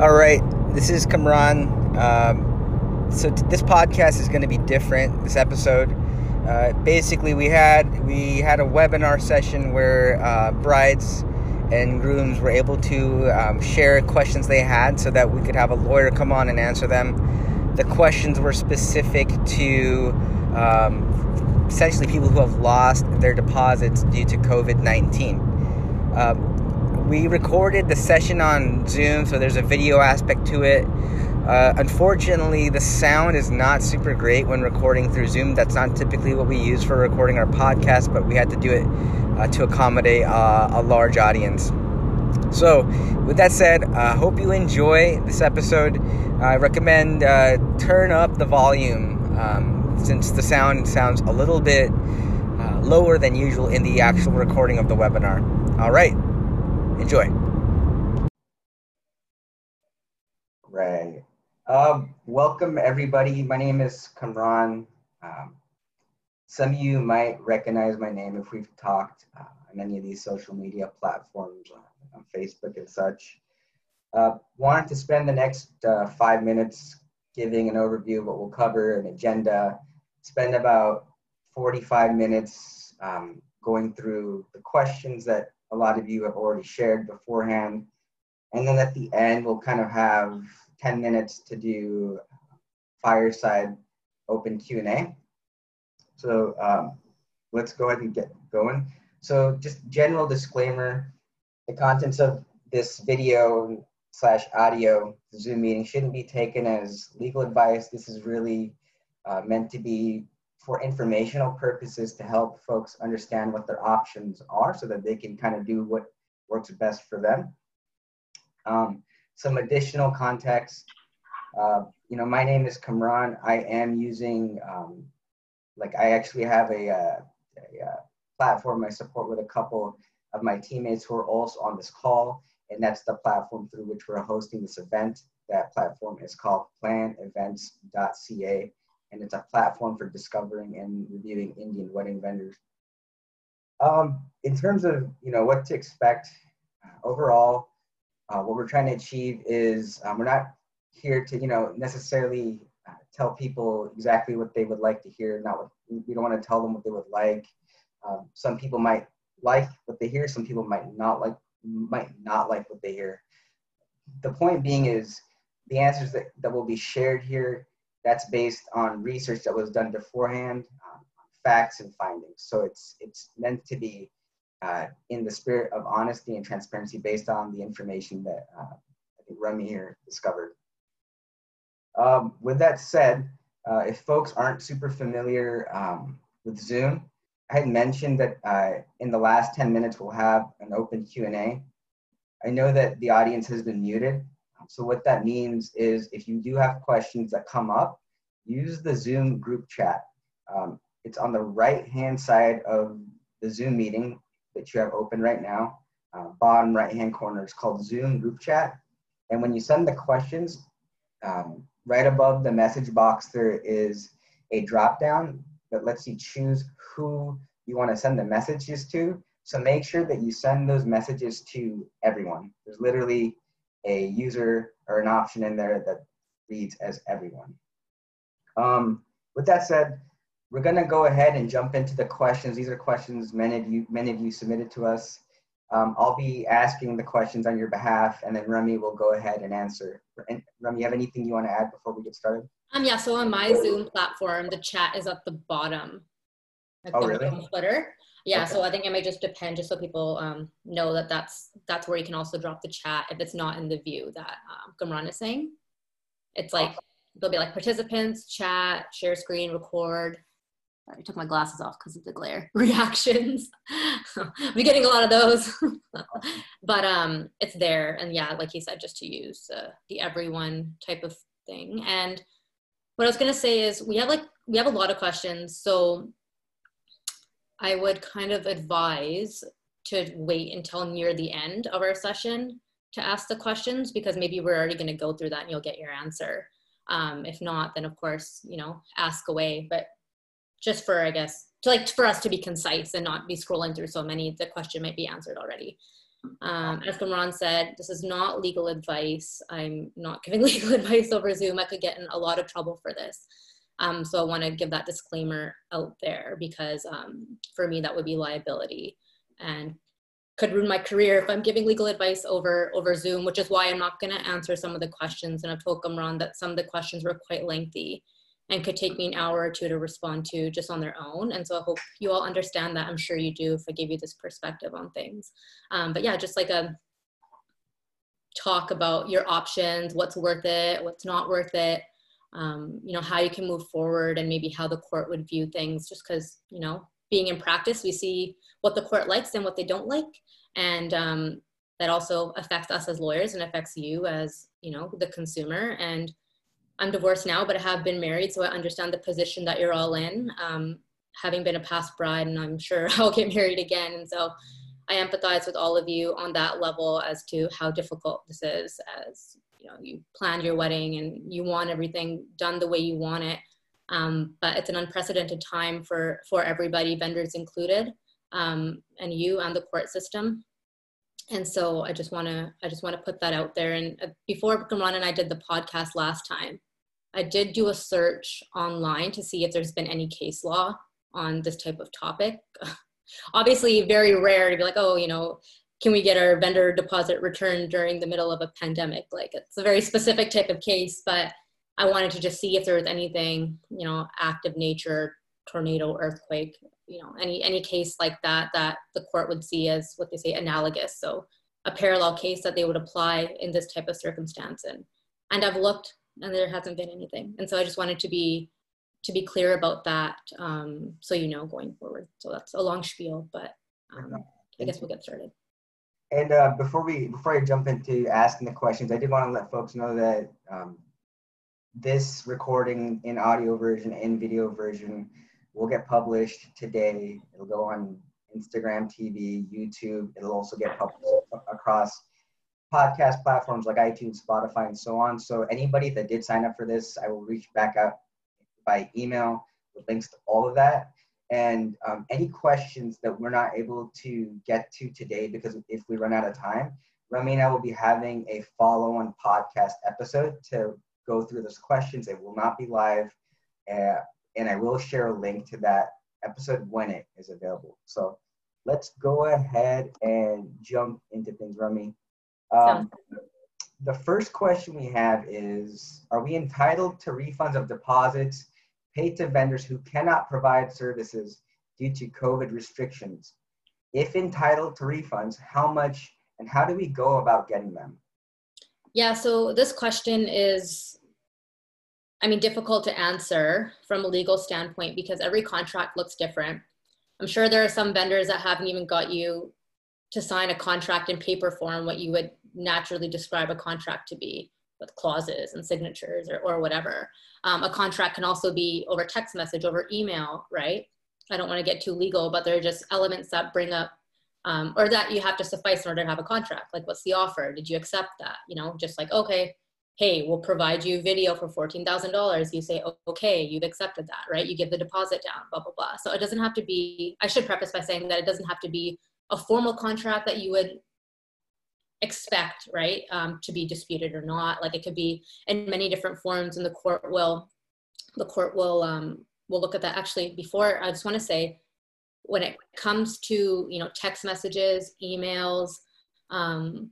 All right, this is Kamran. Um, so t- this podcast is going to be different. This episode, uh, basically, we had we had a webinar session where uh, brides and grooms were able to um, share questions they had, so that we could have a lawyer come on and answer them. The questions were specific to um, essentially people who have lost their deposits due to COVID nineteen. We recorded the session on Zoom, so there's a video aspect to it. Uh, unfortunately, the sound is not super great when recording through Zoom. That's not typically what we use for recording our podcast, but we had to do it uh, to accommodate uh, a large audience. So, with that said, I hope you enjoy this episode. I recommend uh, turn up the volume um, since the sound sounds a little bit uh, lower than usual in the actual recording of the webinar. All right. Enjoy. Right. Um, welcome, everybody. My name is Kamran. Um, some of you might recognize my name if we've talked uh, on any of these social media platforms, uh, on Facebook and such. Uh, wanted to spend the next uh, five minutes giving an overview of what we'll cover, an agenda, spend about 45 minutes um, going through the questions that a lot of you have already shared beforehand. And then at the end, we'll kind of have 10 minutes to do fireside open Q&A. So um, let's go ahead and get going. So just general disclaimer, the contents of this video slash audio Zoom meeting shouldn't be taken as legal advice. This is really uh, meant to be for informational purposes to help folks understand what their options are so that they can kind of do what works best for them. Um, some additional context. Uh, you know, my name is Kamran. I am using, um, like, I actually have a, uh, a, a, uh, platform I support with a couple of my teammates who are also on this call, and that's the platform through which we're hosting this event. That platform is called planevents.ca and it's a platform for discovering and reviewing Indian wedding vendors. Um, in terms of you know what to expect overall, uh, what we're trying to achieve is um, we're not here to you know necessarily uh, tell people exactly what they would like to hear. Not what, we don't want to tell them what they would like. Um, some people might like what they hear. Some people might not like might not like what they hear. The point being is the answers that, that will be shared here that's based on research that was done beforehand, um, facts and findings. So it's it's meant to be uh, in the spirit of honesty and transparency based on the information that uh, I think Rami here discovered. Um, with that said, uh, if folks aren't super familiar um, with Zoom, I had mentioned that uh, in the last 10 minutes we'll have an open Q&A. I know that the audience has been muted, so what that means is if you do have questions that come up, use the Zoom group chat. Um, it's on the right-hand side of the Zoom meeting that you have open right now. Uh, bottom right-hand corner is called Zoom group chat. And when you send the questions, um, right above the message box, there is a drop down that lets you choose who you want to send the messages to. So make sure that you send those messages to everyone. There's literally a user or an option in there that reads as everyone. Um, with that said, we're gonna go ahead and jump into the questions. These are questions many of you, many of you submitted to us. Um, I'll be asking the questions on your behalf and then Rami will go ahead and answer. And Rami, you have anything you wanna add before we get started? Um, yeah, so on my Zoom platform, the chat is at the bottom. Like oh, really? Footer yeah okay. so i think it may just depend just so people um, know that that's that's where you can also drop the chat if it's not in the view that um, Kamran is saying it's like there'll be like participants chat share screen record I took my glasses off because of the glare. Reactions. I'll be getting a lot of those. but um, it's there. And yeah, like he said, just to use uh, the everyone type of thing. And what I was going to say is we have like, we have a lot of questions. So I would kind of advise to wait until near the end of our session to ask the questions because maybe we're already going to go through that and you'll get your answer. Um, if not, then of course, you know, ask away. But just for, I guess, to like for us to be concise and not be scrolling through so many, the question might be answered already. Um, as Kamran said, this is not legal advice. I'm not giving legal advice over Zoom. I could get in a lot of trouble for this. Um, so I want to give that disclaimer out there because um, for me that would be liability and could ruin my career if I'm giving legal advice over over Zoom, which is why I'm not going to answer some of the questions. And I've told Kamran that some of the questions were quite lengthy and could take me an hour or two to respond to just on their own. And so I hope you all understand that. I'm sure you do if I give you this perspective on things. Um, but yeah, just like a talk about your options, what's worth it, what's not worth it, um, you know, how you can move forward and maybe how the court would view things just because, you know, being in practice, we see what the court likes and what they don't like. And um, that also affects us as lawyers and affects you as, you know, the consumer. And I'm divorced now, but I have been married, so I understand the position that you're all in. Um, having been a past bride, and I'm sure I'll get married again. And so I empathize with all of you on that level as to how difficult this is as you know you planned your wedding and you want everything done the way you want it. Um, but it's an unprecedented time for for everybody vendors included um, and you and the court system. And so i just want to i just want to put that out there. And uh, before kamran and i did the podcast last time i did do a search online to see if there's been any case law on this type of topic. Obviously very rare to be like oh you know can we get our vendor deposit returned during the middle of a pandemic? Like it's a very specific type of case, but I wanted to just see if there was anything, you know, active nature, tornado, earthquake, you know, any any case like that that the court would see as what they say analogous. So a parallel case that they would apply in this type of circumstance. And and I've looked and there hasn't been anything. And so I just wanted to be to be clear about that um, so you know going forward. So that's a long spiel, but um, I guess we'll get started. And uh, before we before I jump into asking the questions, I did want to let folks know that um, this recording in audio version and video version will get published today. It'll go on Instagram TV, YouTube. It'll also get published across podcast platforms like iTunes, Spotify, and so on. So anybody that did sign up for this, I will reach back out by email with links to all of that. And um, any questions that we're not able to get to today, because if we run out of time, Rami and I will be having a follow on podcast episode to go through those questions. It will not be live, uh, and I will share a link to that episode when it is available. So let's go ahead and jump into things, Rami. Um, the first question we have is Are we entitled to refunds of deposits paid to vendors who cannot provide services due to COVID restrictions. If entitled to refunds, how much and how do we go about getting them? Yeah, so this question is, I mean, difficult to answer from a legal standpoint because every contract looks different. I'm sure there are some vendors that haven't even got you to sign a contract in paper form, what you would naturally describe a contract to be with clauses and signatures or, or whatever. Um, a contract can also be over text message, over email, right? I don't want to get too legal, but there are just elements that bring up um, or that you have to suffice in order to have a contract. Like, what's the offer? Did you accept that? You know, just like, okay, hey, we'll provide you video for $14,000. You say, okay, you've accepted that, right? You give the deposit down, blah, blah, blah. So it doesn't have to be, I should preface by saying that it doesn't have to be a formal contract that you would expect, right, um, to be disputed or not. Like it could be in many different forms, and the court will, the court will um, will look at that. Actually, before I just want to say, when it comes to you know text messages, emails, um,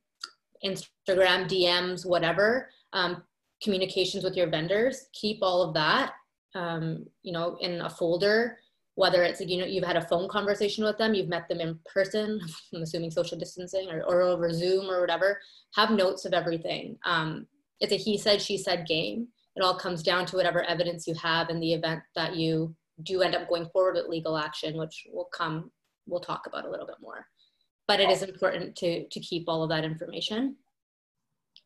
Instagram DMs, whatever, um, communications with your vendors, keep all of that, um, you know, in a folder whether it's you know you've had a phone conversation with them you've met them in person i'm assuming social distancing or, or over zoom or whatever have notes of everything. Um, it's a he said she said game. It all comes down to whatever evidence you have in the event that you do end up going forward with legal action which will come we'll talk about a little bit more. But it is important to to keep all of that information.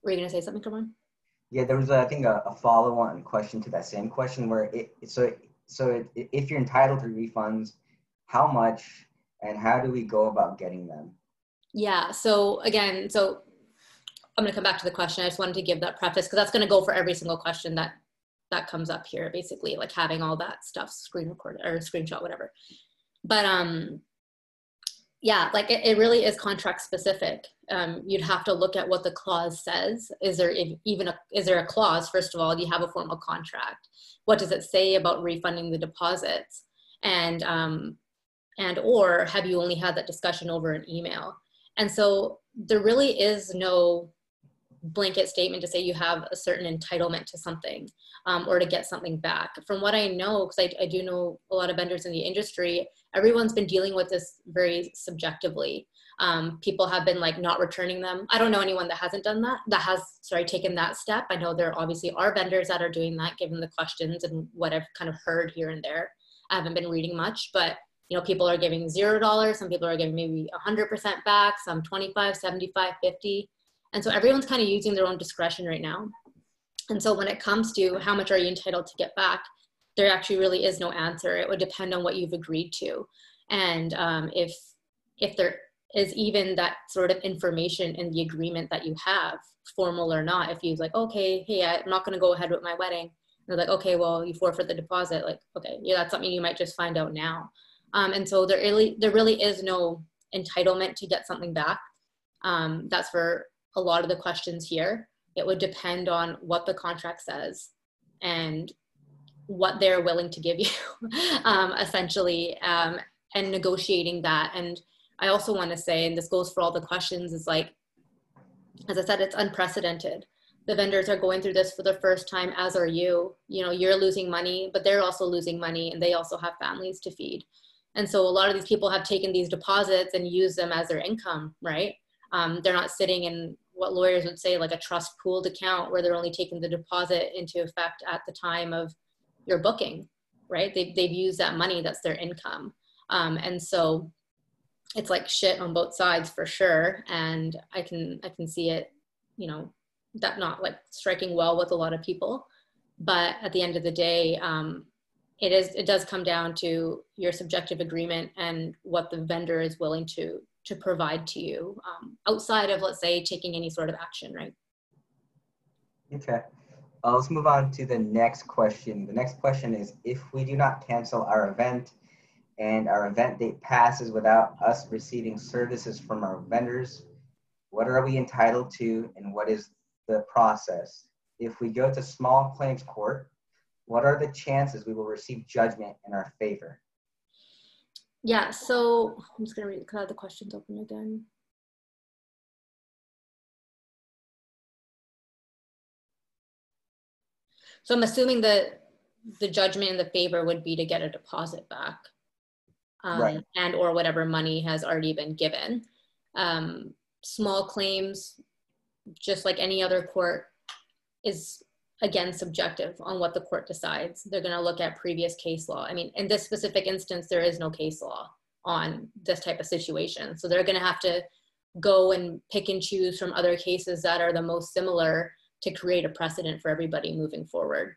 Were you going to say something Kamran? yeah there was a, I think a, a follow-on question to that same question where it so so if you're entitled to refunds, how much and how do we go about getting them? Yeah. So again, so I'm going to come back to the question. I just wanted to give that preface because that's going to go for every single question that that comes up here. Basically, like having all that stuff screen recorded or screenshot, whatever. But um, yeah, like it, it really is contract specific. Um, you'd have to look at what the clause says. Is there even a, is there a clause? First of all, do you have a formal contract? What does it say about refunding the deposits? And um, and or have you only had that discussion over an email? And so there really is no blanket statement to say you have a certain entitlement to something um, or to get something back. From what I know, because I, I, do know a lot of vendors in the industry, everyone's been dealing with this very subjectively. Um, people have been like not returning them. I don't know anyone that hasn't done that, that has, sorry, taken that step. I know there obviously are vendors that are doing that given the questions and what I've kind of heard here and there. I haven't been reading much, but you know, people are giving zero dollars, some people are giving maybe 100% back, some 25, 75, 50 and so everyone's kind of using their own discretion right now. And so when it comes to how much are you entitled to get back, there actually really is no answer. It would depend on what you've agreed to. And um, if, if there is even that sort of information in the agreement that you have, formal or not, if you're like, okay, hey, I'm not going to go ahead with my wedding. they're like, okay, well, you forfeit the deposit. Like, okay, yeah, that's something you might just find out now. Um, and so there really, there really is no entitlement to get something back. Um, that's for a lot of the questions here. It would depend on what the contract says and what they're willing to give you, um, essentially, um, and negotiating that. And I also want to say, and this goes for all the questions, is like, as I said, it's unprecedented. The vendors are going through this for the first time, as are you. You know, you're losing money, but they're also losing money, and they also have families to feed. And so a lot of these people have taken these deposits and used them as their income, right? Um, they're not sitting in what lawyers would say like a trust pooled account where they're only taking the deposit into effect at the time of your booking, right? They've, they've used that money, that's their income. Um, and so it's like shit on both sides for sure. And I can, I can see it, you know, that not like striking well with a lot of people. But at the end of the day, um, it is it does come down to your subjective agreement and what the vendor is willing to to provide to you um, outside of, let's say, taking any sort of action, right? Okay. Uh, let's move on to the next question. The next question is if we do not cancel our event and our event date passes without us receiving services from our vendors, what are we entitled to and what is the process? If we go to small claims court, what are the chances we will receive judgment in our favor? yeah, so I'm just gonna read the questions open again. So I'm assuming that the judgment in the favor would be to get a deposit back, um, right. and or whatever money has already been given. Um, small claims, just like any other court, is again subjective on what the court decides they're going to look at previous case law i mean in this specific instance there is no case law on this type of situation so they're going to have to go and pick and choose from other cases that are the most similar to create a precedent for everybody moving forward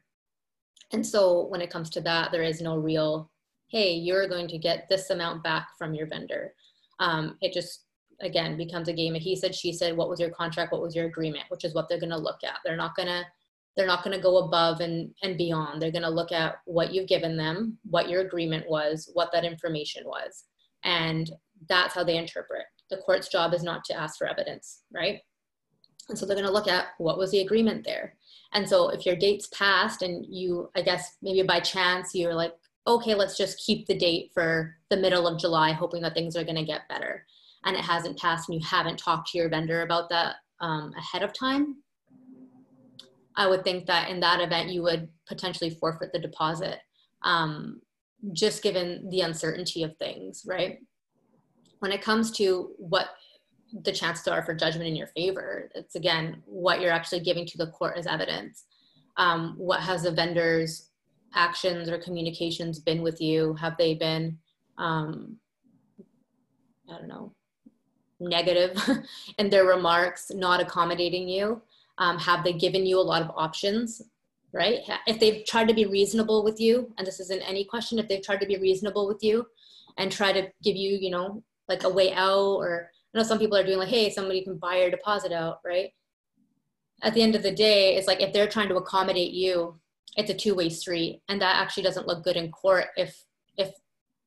and so when it comes to that there is no real hey you're going to get this amount back from your vendor um, it just again becomes a game of he said she said what was your contract what was your agreement which is what they're going to look at they're not going to they're not going to go above and, and beyond. They're going to look at what you've given them, what your agreement was, what that information was. And that's how they interpret. The court's job is not to ask for evidence, right? And so they're going to look at what was the agreement there. And so if your date's passed and you, I guess maybe by chance, you're like, okay, let's just keep the date for the middle of July, hoping that things are going to get better. And it hasn't passed and you haven't talked to your vendor about that um, ahead of time, I would think that in that event you would potentially forfeit the deposit, um, just given the uncertainty of things, right? When it comes to what the chances are for judgment in your favor, it's again what you're actually giving to the court as evidence. Um, what has the vendor's actions or communications been with you? Have they been, um, I don't know, negative in their remarks, not accommodating you? Um, have they given you a lot of options, right? If they've tried to be reasonable with you, and this isn't any question, if they've tried to be reasonable with you and try to give you, you know, like a way out, or I know some people are doing like, hey, somebody can buy your deposit out, right? At the end of the day, it's like if they're trying to accommodate you, it's a two-way street, and that actually doesn't look good in court if if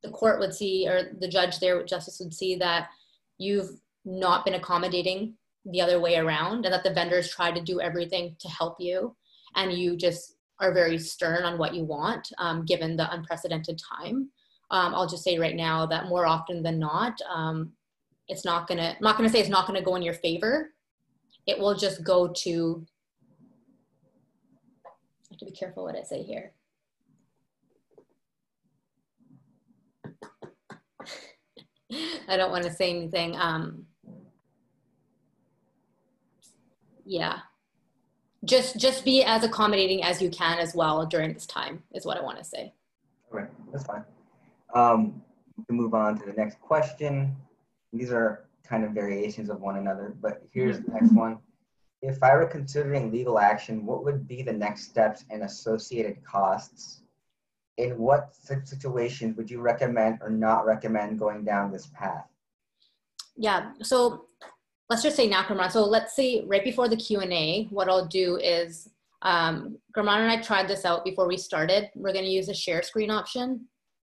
the court would see or the judge there justice would see that you've not been accommodating the other way around and that the vendors try to do everything to help you and you just are very stern on what you want um, given the unprecedented time. Um, i'll just say right now that more often than not um, it's not gonna i'm not gonna say it's not gonna go in your favor. It will just go to have to be careful what I say here. I don't want to say anything. Um, yeah, just just be as accommodating as you can as well during this time is what I want to say. Okay, that's fine. Um, we can move on to the next question. These are kind of variations of one another, but here's the next one. If I were considering legal action, what would be the next steps and associated costs? In what situations would you recommend or not recommend going down this path? Yeah, so let's just say now, Kamran. So let's say right before the Q&A, what I'll do is, um, and I tried this out before we started. We're gonna use a share screen option.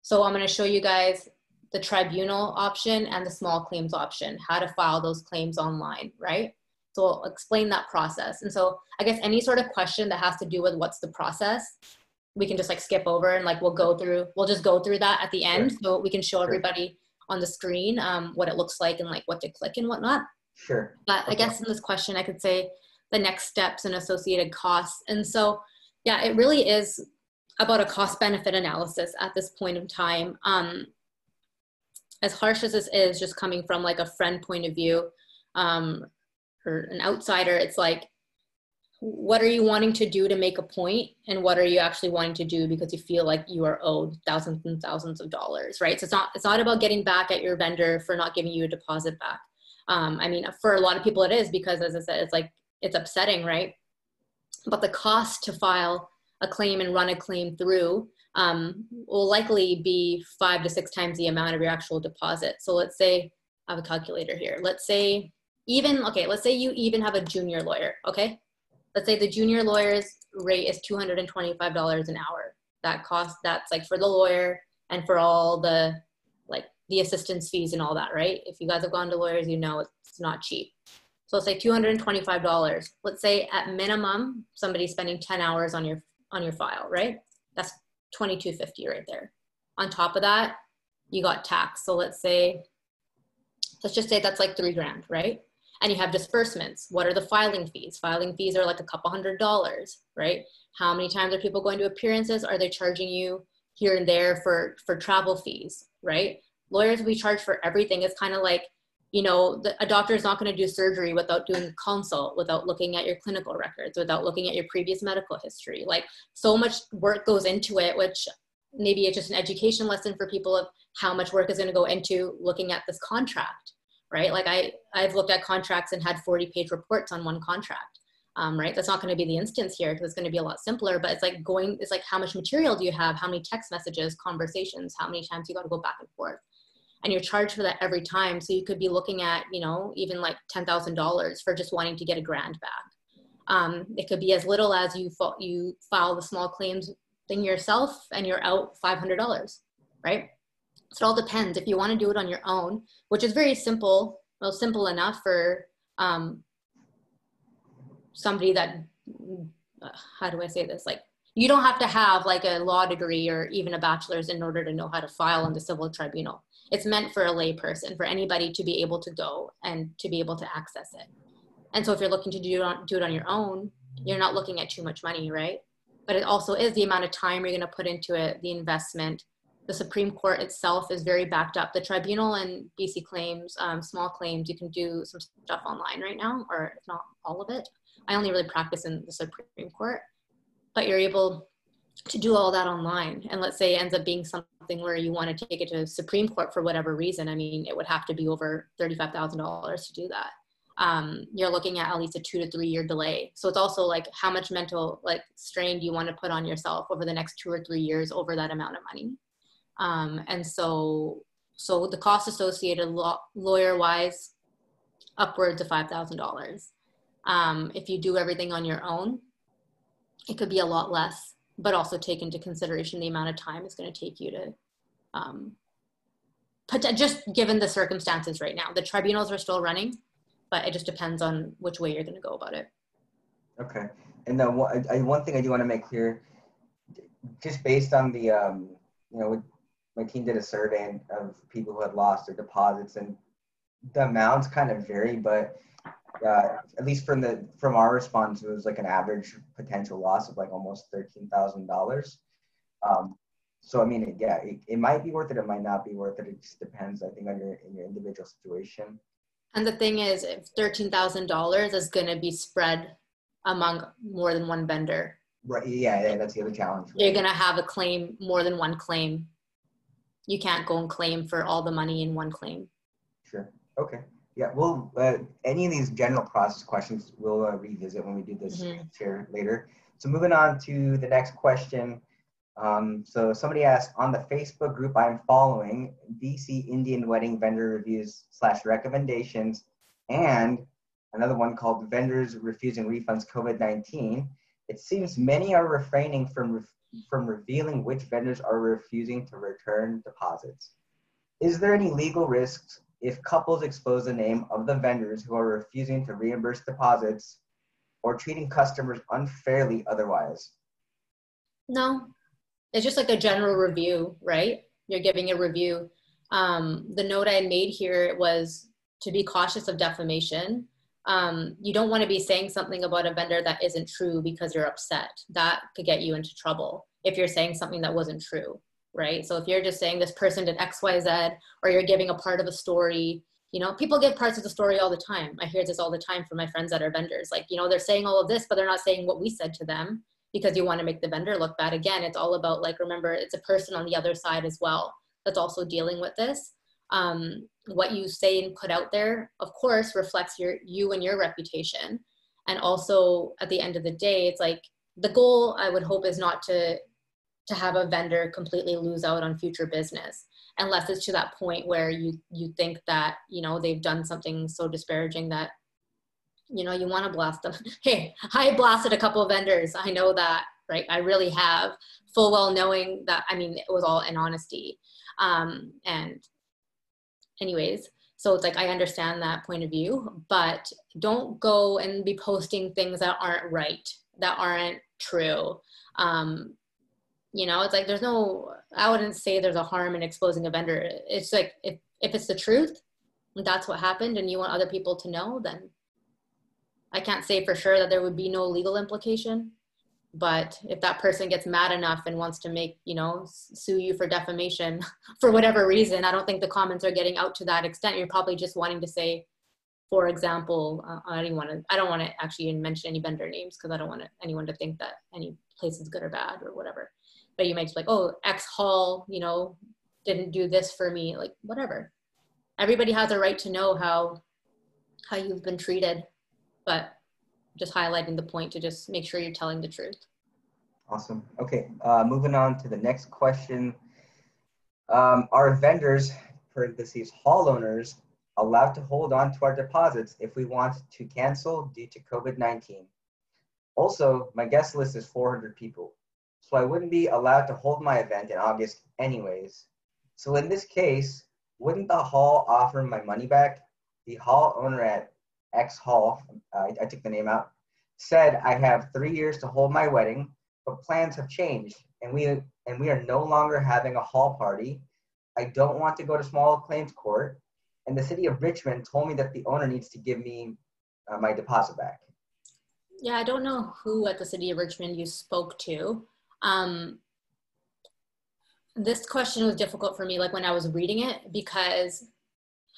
So I'm gonna show you guys the tribunal option and the small claims option, how to file those claims online, right? So I'll explain that process. And so I guess any sort of question that has to do with what's the process, we can just like skip over and like we'll go through, we'll just go through that at the end sure. so we can show everybody on the screen um, what it looks like and like what to click and whatnot. Sure. But okay. I guess in this question, I could say the next steps and associated costs. And so, yeah, it really is about a cost benefit analysis at this point in time. Um, as harsh as this is, just coming from like a friend point of view, um, or an outsider, it's like, what are you wanting to do to make a point? And what are you actually wanting to do because you feel like you are owed thousands and thousands of dollars right? So it's not it's not about getting back at your vendor for not giving you a deposit back. Um, i mean for a lot of people it is because as i said it's like it's upsetting right? But the cost to file a claim and run a claim through um, will likely be five to six times the amount of your actual deposit. So let's say i have a calculator here. Let's say even okay let's say you even have a junior lawyer okay? Let's say the junior lawyer's rate is $225 an hour. That cost that's like for the lawyer and for all the like the assistance fees and all that right? If you guys have gone to lawyers you know it's not cheap. So let's say $225 let's say at minimum somebody's spending 10 hours on your on your file right? That's 2250 right there. On top of that you got tax so let's say let's just say that's like three grand right and you have disbursements. What are the filing fees? Filing fees are like a couple hundred dollars, right? How many times are people going to appearances? Are they charging you here and there for for travel fees, right? Lawyers we charge for everything. It's kind of like you know the, a doctor is not going to do surgery without doing a consult without looking at your clinical records without looking at your previous medical history like so much work goes into it which maybe it's just an education lesson for people of how much work is going to go into looking at this contract right? Like I, I've looked at contracts and had 40 page reports on one contract, um, right? That's not going to be the instance here because it's going to be a lot simpler, but it's like going, it's like how much material do you have? How many text messages, conversations, how many times you got to go back and forth? And you're charged for that every time. So you could be looking at, you know, even like $10,000 for just wanting to get a grand back. Um, it could be as little as you, you file the small claims thing yourself and you're out $500, right? So it all depends. If you want to do it on your own, which is very simple, well, simple enough for um, somebody that, how do I say this? Like, you don't have to have like a law degree or even a bachelor's in order to know how to file in the civil tribunal. It's meant for a lay person, for anybody to be able to go and to be able to access it. And so if you're looking to do it on, do it on your own, you're not looking at too much money, right? But it also is the amount of time you're going to put into it, the investment, the Supreme Court itself is very backed up. The tribunal and BC claims, um, small claims, you can do some stuff online right now, or if not all of it. I only really practice in the Supreme Court, but you're able to do all that online. And let's say it ends up being something where you want to take it to Supreme Court for whatever reason. I mean, it would have to be over $35,000 to do that. Um, you're looking at at least a two to three year delay. So it's also like how much mental like strain do you want to put on yourself over the next two or three years over that amount of money? Um, and so, so the cost associated law, lawyer wise, upwards of $5,000. Um, if you do everything on your own, it could be a lot less, but also take into consideration the amount of time it's going to take you to, um, just given the circumstances right now. The tribunals are still running, but it just depends on which way you're going to go about it. Okay. And one, I, one thing I do want to make clear, just based on the, um, you know, my team did a survey of people who had lost their deposits, and the amounts kind of vary, but uh, at least from the from our response, it was like an average potential loss of like almost thirteen thousand um, dollars. So I mean, yeah, it, it might be worth it. It might not be worth it. It just depends, I think, on your in your individual situation. And the thing is, if thirteen thousand dollars is going to be spread among more than one vendor, right? Yeah, yeah that's the other challenge. Right? You're going to have a claim, more than one claim. You can't go and claim for all the money in one claim. Sure. Okay. Yeah. Well, uh, any of these general process questions we'll uh, revisit when we do this mm-hmm. here later. So moving on to the next question. Um, so somebody asked on the Facebook group I'm following, BC Indian Wedding Vendor Reviews slash Recommendations, and another one called Vendors Refusing Refunds COVID-19. It seems many are refraining from from revealing which vendors are refusing to return deposits. Is there any legal risks if couples expose the name of the vendors who are refusing to reimburse deposits or treating customers unfairly otherwise? No, it's just like a general review, right? You're giving a review. Um, the note I made here was to be cautious of defamation. Um, you don't want to be saying something about a vendor that isn't true because you're upset. That could get you into trouble if you're saying something that wasn't true, right? So if you're just saying this person did X, Y, Z, or you're giving a part of a story, you know, people give parts of the story all the time. I hear this all the time from my friends that are vendors. Like, you know, they're saying all of this, but they're not saying what we said to them because you want to make the vendor look bad. Again, it's all about like, remember, it's a person on the other side as well that's also dealing with this. Um, what you say and put out there, of course, reflects your you and your reputation. And also, at the end of the day, it's like the goal I would hope is not to to have a vendor completely lose out on future business unless it's to that point where you you think that you know they've done something so disparaging that you know you want to blast them. Hey i blasted a couple of vendors. I know that right? I really have full well knowing that i mean it was all in honesty. Um, and anyways. So it's like i understand that point of view but don't go and be posting things that aren't right that aren't true. Um, you know it's like there's no i wouldn't say there's a harm in exposing a vendor. It's like if, if it's the truth that's what happened and you want other people to know then I can't say for sure that there would be no legal implication, but if that person gets mad enough and wants to make, you know, sue you for defamation for whatever reason, I don't think the comments are getting out to that extent. You're probably just wanting to say, for example, uh, I don't want to, I don't want to actually mention any vendor names because I don't want anyone to think that any place is good or bad or whatever. But you might be like, oh, X Hall, you know, didn't do this for me, like whatever. Everybody has a right to know how how you've been treated but just highlighting the point to just make sure you're telling the truth. Awesome. Okay, uh, moving on to the next question. Um, are vendors, parentheses, hall owners, allowed to hold on to our deposits if we want to cancel due to COVID-19? Also, my guest list is 400 people, so I wouldn't be allowed to hold my event in August anyways. So in this case, wouldn't the hall offer my money back? The hall owner at X Hall, uh, I took the name out, said I have three years to hold my wedding, but plans have changed, and we and we are no longer having a hall party. I don't want to go to small claims court, and the city of Richmond told me that the owner needs to give me uh, my deposit back. Yeah, I don't know who at the city of Richmond you spoke to. Um, this question was difficult for me, like when I was reading it, because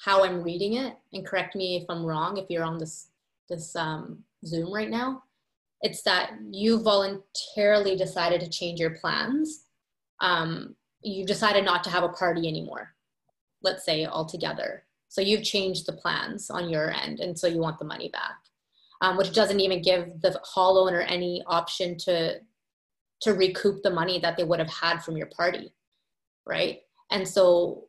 how I'm reading it, and correct me if I'm wrong if you're on this this um, Zoom right now. It's that you voluntarily decided to change your plans. Um, you decided not to have a party anymore, let's say altogether. So you've changed the plans on your end, and so you want the money back, um, which doesn't even give the hall owner any option to to recoup the money that they would have had from your party, right? And so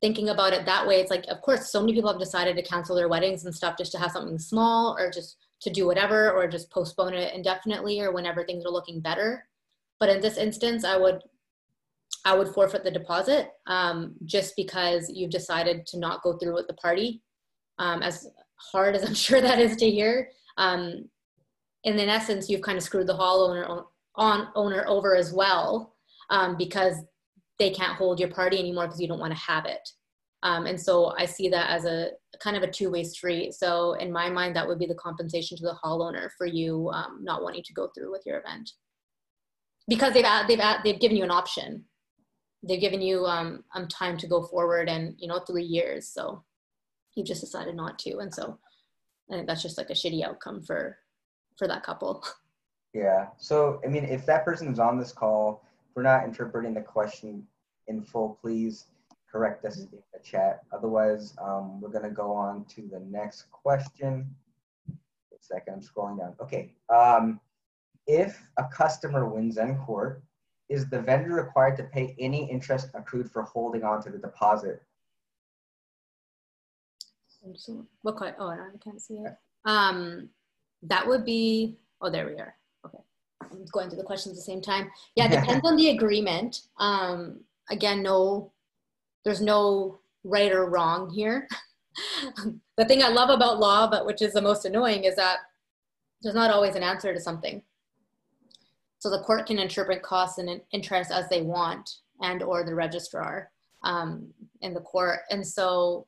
thinking about it that way, it's like, of course, so many people have decided to cancel their weddings and stuff just to have something small or just to do whatever or just postpone it indefinitely or whenever things are looking better. But in this instance, I would I would forfeit the deposit um, just because you've decided to not go through with the party. Um, as hard as I'm sure that is to hear, um, and in essence, you've kind of screwed the hall owner on owner over as well um, because they can't hold your party anymore because you don't want to have it. Um, and so I see that as a kind of a two-way street. So in my mind, that would be the compensation to the hall owner for you um, not wanting to go through with your event because they've they've they've given you an option. They've given you um, um, time to go forward, and you know three years. So you just decided not to, and so I think that's just like a shitty outcome for for that couple. Yeah. So I mean, if that person is on this call, we're not interpreting the question in full, please correct us in the chat. Otherwise, um, we're gonna go on to the next question. A second, I'm scrolling down. Okay. Um, if a customer wins in court, is the vendor required to pay any interest accrued for holding on to the deposit? What? Oh, I can't see it. Um, that would be. Oh, there we are. I'm going through the questions at the same time. Yeah, depends on the agreement. Um, again, no there's no right or wrong here. the thing I love about law, but which is the most annoying, is that there's not always an answer to something. So the court can interpret costs and interest as they want, and or the registrar um, in the court. And so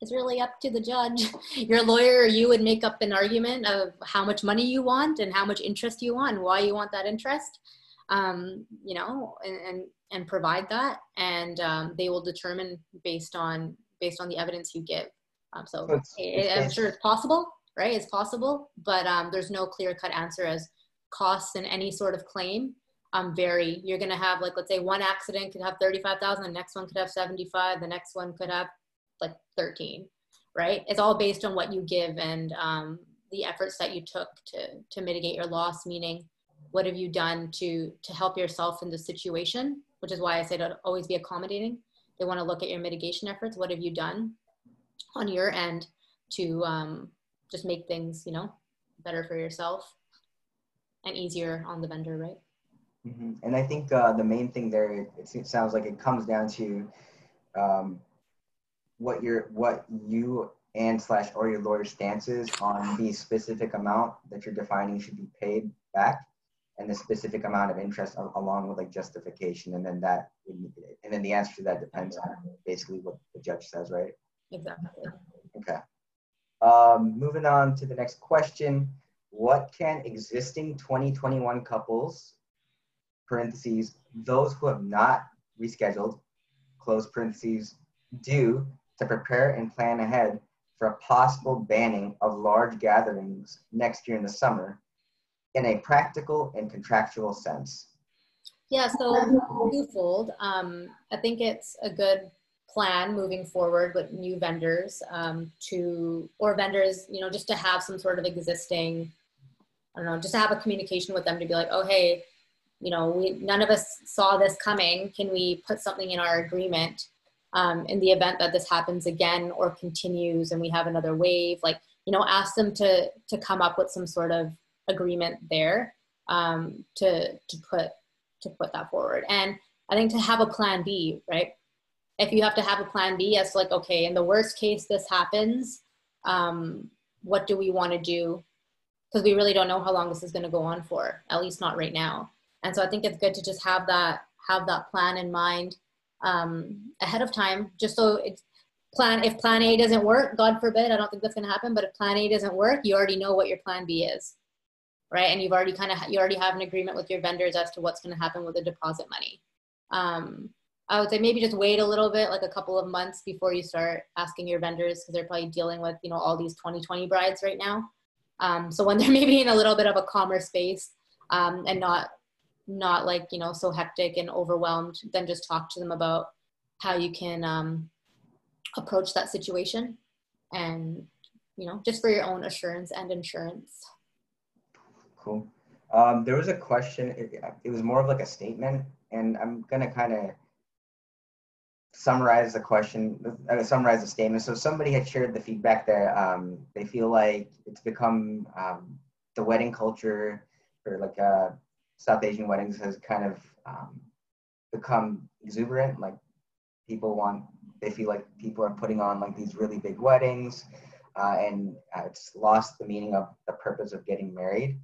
it's really up to the judge. Your lawyer you would make up an argument of how much money you want and how much interest you want, and why you want that interest. Um, you know, and, and and provide that and um, they will determine based on based on the evidence you give um, so it's, i'm sure it's possible right it's possible but um, there's no clear cut answer as costs in any sort of claim um, vary you're going to have like let's say one accident could have 35000 the next one could have 75 the next one could have like 13 right it's all based on what you give and um, the efforts that you took to to mitigate your loss meaning what have you done to to help yourself in the situation which is why I say to always be accommodating. They want to look at your mitigation efforts. What have you done on your end to um, just make things, you know, better for yourself and easier on the vendor, right? Mm-hmm. And I think uh, the main thing there, it, it, sounds like it comes down to um, what your what you and slash or your lawyer stance is on the specific amount that you're defining should be paid back and the specific amount of interest along with like justification and then that and then the answer to that depends on basically what the judge says right? Exactly. Okay. Um, moving on to the next question. What can existing 2021 couples parentheses those who have not rescheduled close parentheses do to prepare and plan ahead for a possible banning of large gatherings next year in the summer in a practical and contractual sense? Yeah, so twofold. Um, I think it's a good plan moving forward with new vendors um, to, or vendors, you know, just to have some sort of existing, I don't know, just to have a communication with them to be like, oh, hey, you know, we, none of us saw this coming. Can we put something in our agreement um, in the event that this happens again or continues and we have another wave? Like, you know, ask them to to come up with some sort of agreement there um, to to put to put that forward. And I think to have a plan B, right? If you have to have a plan B, it's like okay, in the worst case this happens, um, what do we want to do? Because we really don't know how long this is going to go on for. At least not right now. And so I think it's good to just have that have that plan in mind um, ahead of time, just so it's plan if plan A doesn't work, God forbid, I don't think that's going to happen. But if plan A doesn't work, you already know what your plan B is right? And you've already kind of you already have an agreement with your vendors as to what's going to happen with the deposit money. Um, I would say maybe just wait a little bit, like a couple of months before you start asking your vendors because they're probably dealing with you know all these 2020 brides right now. Um, so when they're maybe in a little bit of a calmer space um, and not not like you know so hectic and overwhelmed, then just talk to them about how you can um, approach that situation and you know just for your own assurance and insurance. Cool. Um, there was a question. It, it, was more of like a statement, and I'm gonna kind of summarize the question, uh, summarize the statement. So somebody had shared the feedback that um, they feel like it's become um, the wedding culture or like uh, South Asian weddings has kind of um, become exuberant. Like people want, they feel like people are putting on like these really big weddings, uh, and uh, it's lost the meaning of the purpose of getting married.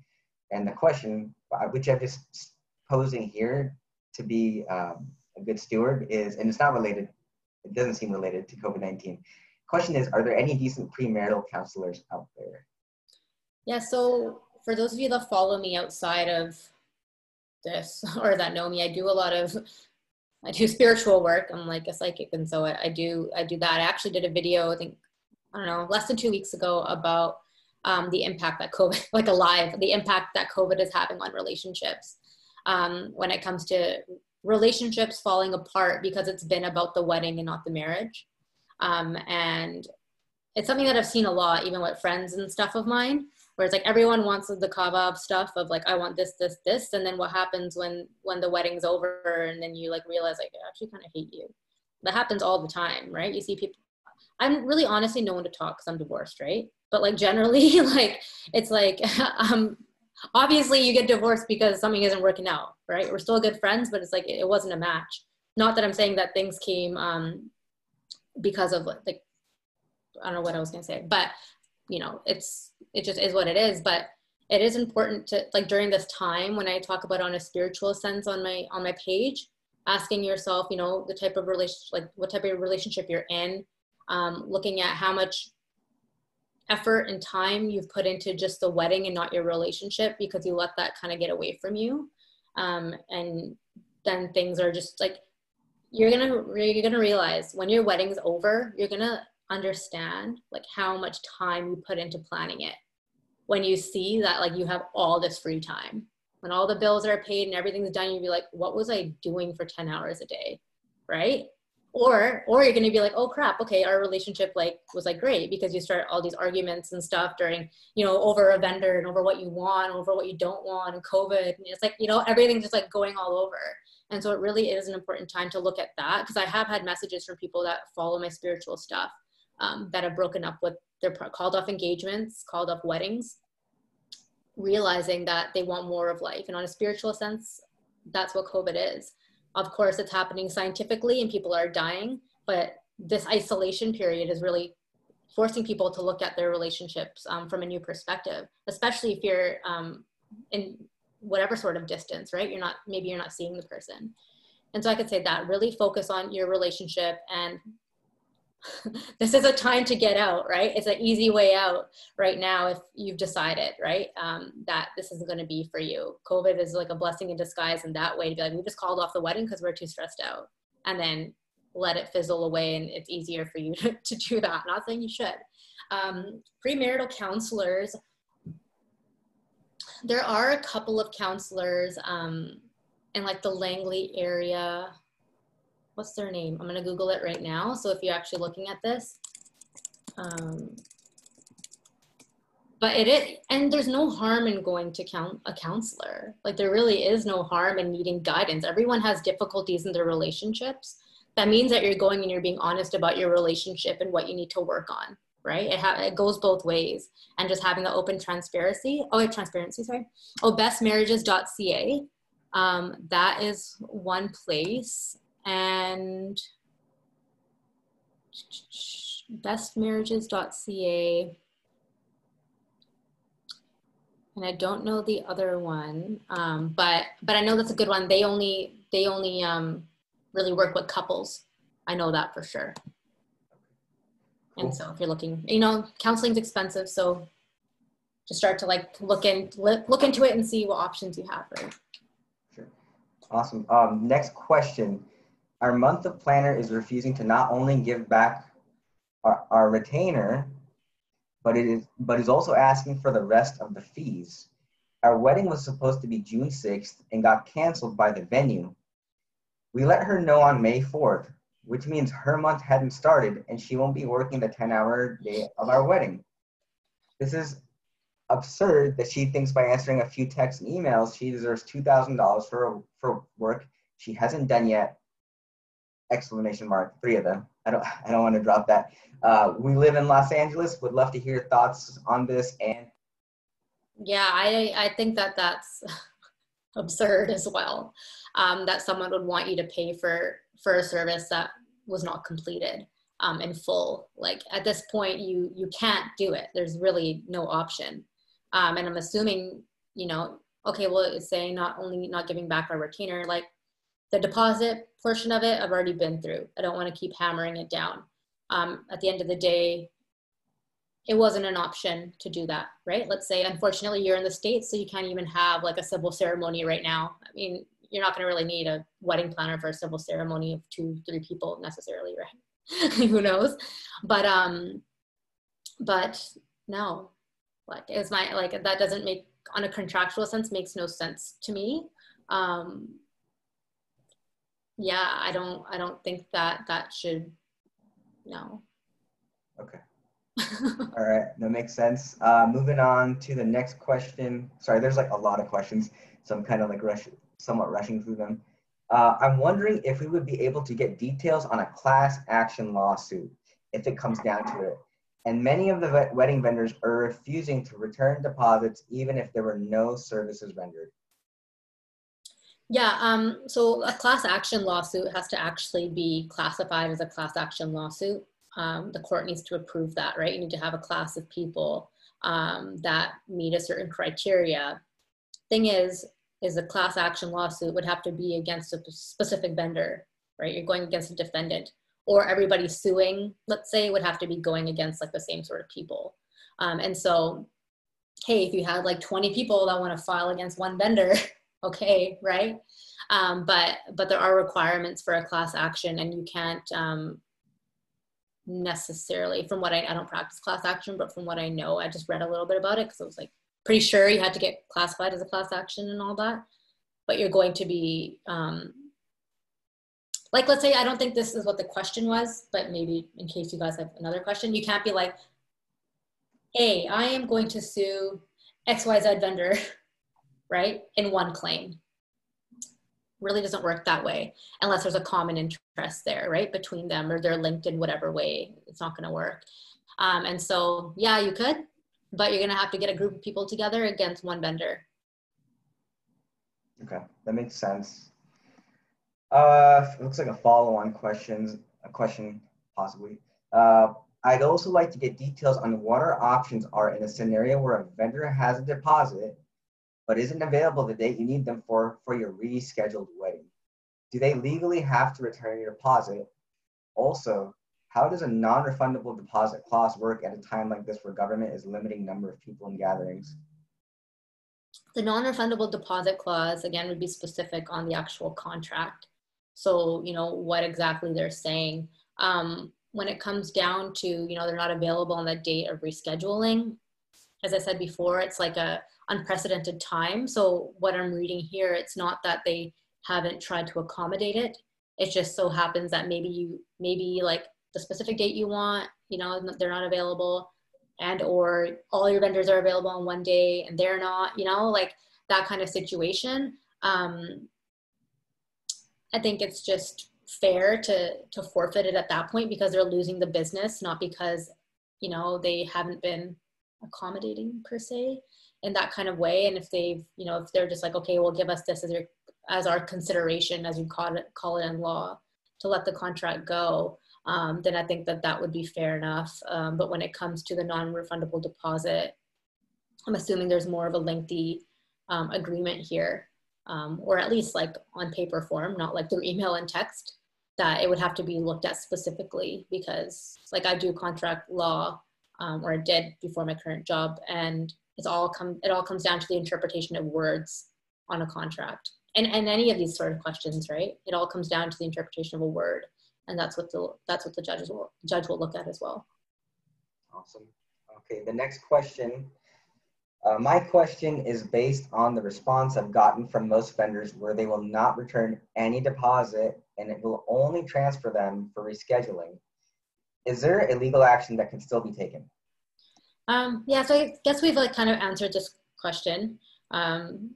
And the question, uh, which I'm just posing here to be um, a good steward, is, and it's not related. It doesn't seem related to COVID nineteen. Question is, are there any decent premarital counselors out there? Yeah. So for those of you that follow me outside of this or that know me, I do a lot of I do spiritual work. I'm like a psychic, and so I, I do I do that. I actually did a video, I think I don't know, less than two weeks ago about um, the impact that COVID, like alive, the impact that COVID is having on relationships. Um, when it comes to relationships falling apart because it's been about the wedding and not the marriage. Um, and it's something that I've seen a lot, even with friends and stuff of mine where it's like everyone wants the kava stuff of like i want this this this. And then what happens when when the wedding's over and then you like realize like i actually kind of hate you. That happens all the time right? You see people i'm really honestly no one to talk because i'm divorced right? But like generally like it's like um obviously you get divorced because something isn't working out right? We're still good friends but it's like it wasn't a match. Not that i'm saying that things came um because of like i don't know what i was to say but you know it's it just is what it is but it is important to like during this time when i talk about on a spiritual sense on my on my page asking yourself you know the type of relationship like what type of relationship you're in um, looking at how much effort and time you've put into just the wedding and not your relationship because you let that kind of get away from you um, and then things are just like you're gonna you're gonna realize when your wedding's over you're gonna understand like how much time you put into planning it. When you see that like you have all this free time when all the bills are paid and everything's done you'd be like what was i doing for 10 hours a day? Right? Or or you're going to be like oh crap okay our relationship like was like great because you start all these arguments and stuff during you know over a vendor and over what you want over what you don't want and covid and it's like you know everything's just like going all over. And so it really is an important time to look at that because i have had messages from people that follow my spiritual stuff um, that have broken up with their called off engagements, called off weddings, realizing that they want more of life. And on a spiritual sense, that's what COVID is. Of course, it's happening scientifically and people are dying, but this isolation period is really forcing people to look at their relationships um, from a new perspective, especially if you're um, in whatever sort of distance, right? You're not, maybe you're not seeing the person. And so I could say that really focus on your relationship and this is a time to get out, right? It's an easy way out right now if you've decided, right, um, that this isn't going to be for you. COVID is like a blessing in disguise in that way to be like, we just called off the wedding because we're too stressed out, and then let it fizzle away, and it's easier for you to, to do that. Not saying you should. Um, premarital counselors. There are a couple of counselors um, in like the Langley area what's their name? I'm gonna Google it right now. So if you're actually looking at this, um, but it is, and there's no harm in going to count a counselor. Like there really is no harm in needing guidance. Everyone has difficulties in their relationships. That means that you're going and you're being honest about your relationship and what you need to work on, right? It, ha- it goes both ways. And just having the open transparency, oh, transparency, sorry. Oh, bestmarriages.ca. Um, that is one place and bestmarriages.ca and I don't know the other one, um, but but I know that's a good one. They only they only um, really work with couples. I know that for sure. Cool. And so if you're looking, you know, counseling's expensive, so just start to like look in look into it and see what options you have. Right. Sure. Awesome. Um, next question. Our month of planner is refusing to not only give back our, our retainer, but it is but is also asking for the rest of the fees. Our wedding was supposed to be June 6th and got canceled by the venue. We let her know on May 4th, which means her month hadn't started and she won't be working the 10 hour day of our wedding. This is absurd that she thinks by answering a few texts and emails she deserves $2,000 for, for work she hasn't done yet exclamation mark, three of them. I don't, I don't want to drop that. Uh, we live in Los Angeles. Would love to hear thoughts on this. And yeah, I, I think that that's absurd as well. Um, that someone would want you to pay for for a service that was not completed um, in full. Like at this point, you you can't do it. There's really no option. Um, and I'm assuming, you know, okay, well, it's saying not only not giving back our retainer, like the deposit portion of it, I've already been through. I don't want to keep hammering it down. Um, at the end of the day, it wasn't an option to do that, right? Let's say, unfortunately, you're in the States, so you can't even have like a civil ceremony right now. I mean, you're not going to really need a wedding planner for a civil ceremony of two, three people necessarily, right? Who knows? But, um, but no, like, is my, like, that doesn't make, on a contractual sense, makes no sense to me. Um, yeah, I don't, I don't think that that should, no. Okay. All right, that makes sense. Uh, moving on to the next question. Sorry, there's like a lot of questions, so I'm kind of like rushing, somewhat rushing through them. Uh, I'm wondering if we would be able to get details on a class action lawsuit if it comes down to it. And many of the wedding vendors are refusing to return deposits even if there were no services rendered. Yeah, um, so a class action lawsuit has to actually be classified as a class action lawsuit um, the court needs to approve that, right? You need to have a class of people um, that meet a certain criteria. Thing is, is a class action lawsuit would have to be against a specific vendor, right? You're going against a defendant, or everybody suing, let's say, would have to be going against like the same sort of people. Um, and so, hey, if you had like 20 people that want to file against one vendor, okay, right? Um, but but there are requirements for a class action, and you can't um, necessarily from what I, I don't practice class action, but from what I know, I just read a little bit about it because I was like pretty sure you had to get classified as a class action and all that. But you're going to be um, like, let's say I don't think this is what the question was, but maybe in case you guys have another question, you can't be like, hey, I am going to sue XYZ vendor, right, in one claim really doesn't work that way unless there's a common interest there, right, between them or they're linked in whatever way. It's not going to work. Um, and so, yeah, you could, but you're going to have to get a group of people together against one vendor. Okay, that makes sense. Uh, looks like a follow-on question, a question possibly. Uh, I'd also like to get details on what our options are in a scenario where a vendor has a deposit but isn't available the date you need them for for your rescheduled wedding? Do they legally have to return your deposit? Also, how does a non-refundable deposit clause work at a time like this where government is limiting number of people in gatherings? The non-refundable deposit clause, again, would be specific on the actual contract. So, you know, what exactly they're saying. Um, when it comes down to, you know, they're not available on the date of rescheduling, as I said before, it's like a unprecedented time. So what I'm reading here, it's not that they haven't tried to accommodate it. It just so happens that maybe you, maybe like the specific date you want, you know, they're not available and or all your vendors are available on one day and they're not, you know, like that kind of situation. Um, I think it's just fair to to forfeit it at that point because they're losing the business, not because you know they haven't been accommodating per se in that kind of way. And if they've you know if they're just like okay well give us this as your as our consideration as you call it call it in law to let the contract go um, then i think that that would be fair enough. Um, but when it comes to the non-refundable deposit i'm assuming there's more of a lengthy um, agreement here um, or at least like on paper form not like through email and text that it would have to be looked at specifically because like i do contract law um, or did before my current job. And it's all come it all comes down to the interpretation of words on a contract. And and any of these sort of questions right? It all comes down to the interpretation of a word. And that's what the that's what the judges will judge will look at as well. Awesome. Okay the next question. Uh, my question is based on the response I've gotten from most vendors where they will not return any deposit and it will only transfer them for rescheduling. Is there a legal action that can still be taken? Um, yeah, so I guess we've like kind of answered this question um,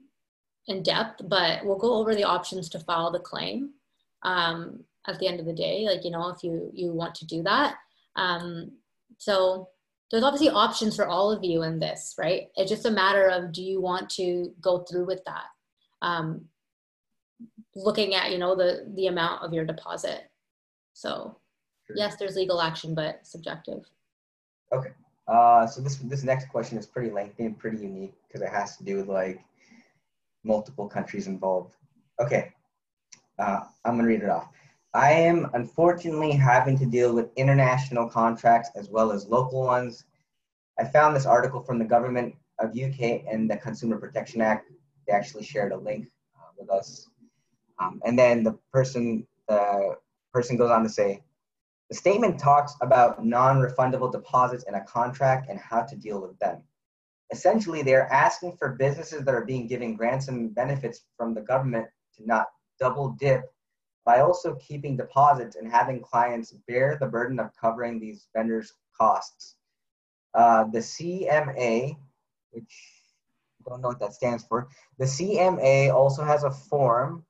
in depth, but we'll go over the options to file the claim um, at the end of the day. Like you know, if you you want to do that, um, so there's obviously options for all of you in this, right? It's just a matter of do you want to go through with that. um, looking at you know the the amount of your deposit so yes there's legal action but subjective okay uh, so this this next question is pretty lengthy and pretty unique because it has to do with like multiple countries involved. Okay. Uh, i'm gonna read it off. I am unfortunately having to deal with international contracts as well as local ones. I found this article from the government of uk and the consumer protection act. They actually shared a link uh, with us. Um, and then the person, the person goes on to say, the statement talks about non-refundable deposits in a contract and how to deal with them. Essentially, they're asking for businesses that are being given grants and benefits from the government to not double dip by also keeping deposits and having clients bear the burden of covering these vendors' costs. Uh, the CMA, which I don't know what that stands for, the CMA also has a form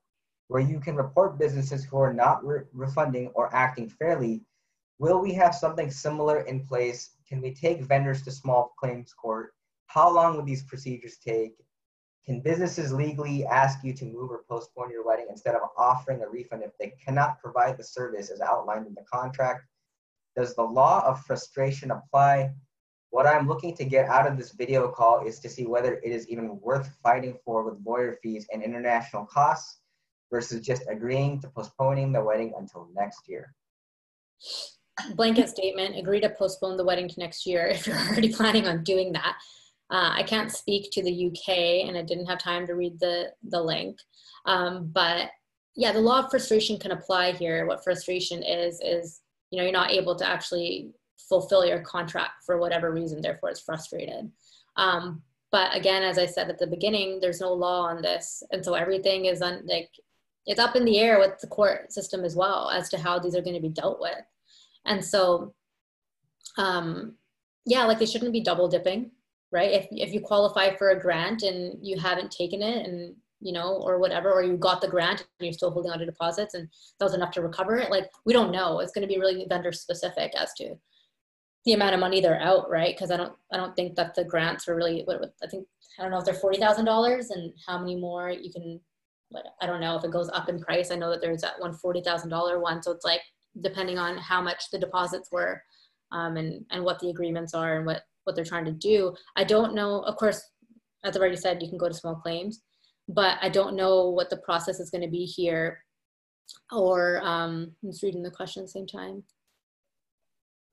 where you can report businesses who are not re- refunding or acting fairly. Will we have something similar in place? Can we take vendors to small claims court? How long would these procedures take? Can businesses legally ask you to move or postpone your wedding instead of offering a refund if they cannot provide the service as outlined in the contract? Does the law of frustration apply? What I'm looking to get out of this video call is to see whether it is even worth fighting for with lawyer fees and international costs versus just agreeing to postponing the wedding until next year? Blanket statement agree to postpone the wedding to next year if you're already planning on doing that. Uh, I can't speak to the UK and I didn't have time to read the, the link. Um, but yeah, the law of frustration can apply here. What frustration is, is, you know, you're not able to actually fulfill your contract for whatever reason, therefore it's frustrated. Um, but again, as I said at the beginning, there's no law on this. And so everything is on like it's up in the air with the court system as well as to how these are going to be dealt with. And so, um, yeah, like they shouldn't be double dipping, right? If, if you qualify for a grant and you haven't taken it and, you know, or whatever, or you got the grant and you're still holding on to deposits and that was enough to recover it, like we don't know. It's going to be really vendor specific as to the amount of money they're out, right? Because I don't, I don't think that the grants are really. What, I think I don't know if they're forty thousand dollars and how many more you can but I don't know if it goes up in price. I know that there's that one forty thousand dollar one, so it's like depending on how much the deposits were, um, and and what the agreements are and what what they're trying to do. I don't know. Of course, as I've already said, you can go to small claims, but I don't know what the process is going to be here. Or um, I'm just reading the question at the same time.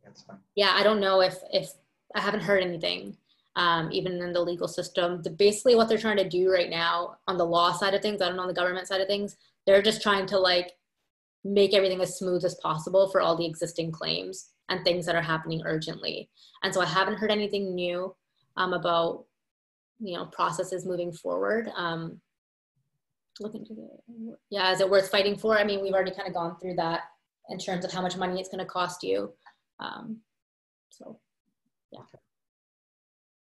That's fine. Yeah, I don't know if if I haven't heard anything um, even in the legal system. The, basically, what they're trying to do right now on the law side of things, I don't know on the government side of things, they're just trying to like make everything as smooth as possible for all the existing claims and things that are happening urgently. And so I haven't heard anything new um, about you know processes moving forward. Um, look the yeah, is it worth fighting for? I mean, we've already kind of gone through that in terms of how much money it's going to cost you. Um, so yeah.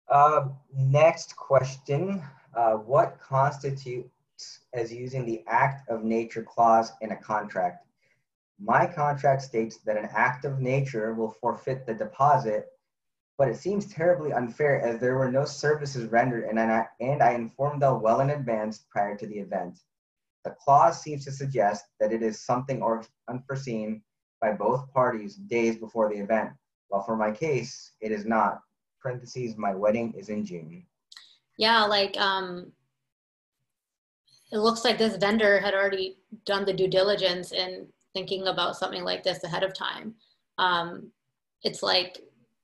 Uh, next question. Uh, what constitutes as using the act of nature clause in a contract? My contract states that an act of nature will forfeit the deposit, but it seems terribly unfair as there were no services rendered and I, and I informed them well in advance prior to the event. The clause seems to suggest that it is something or unforeseen by both parties days before the event, while for my case, it is not parentheses, my wedding is in June. Yeah, like um, it looks like this vendor had already done the due diligence in thinking about something like this ahead of time. Um, it's like,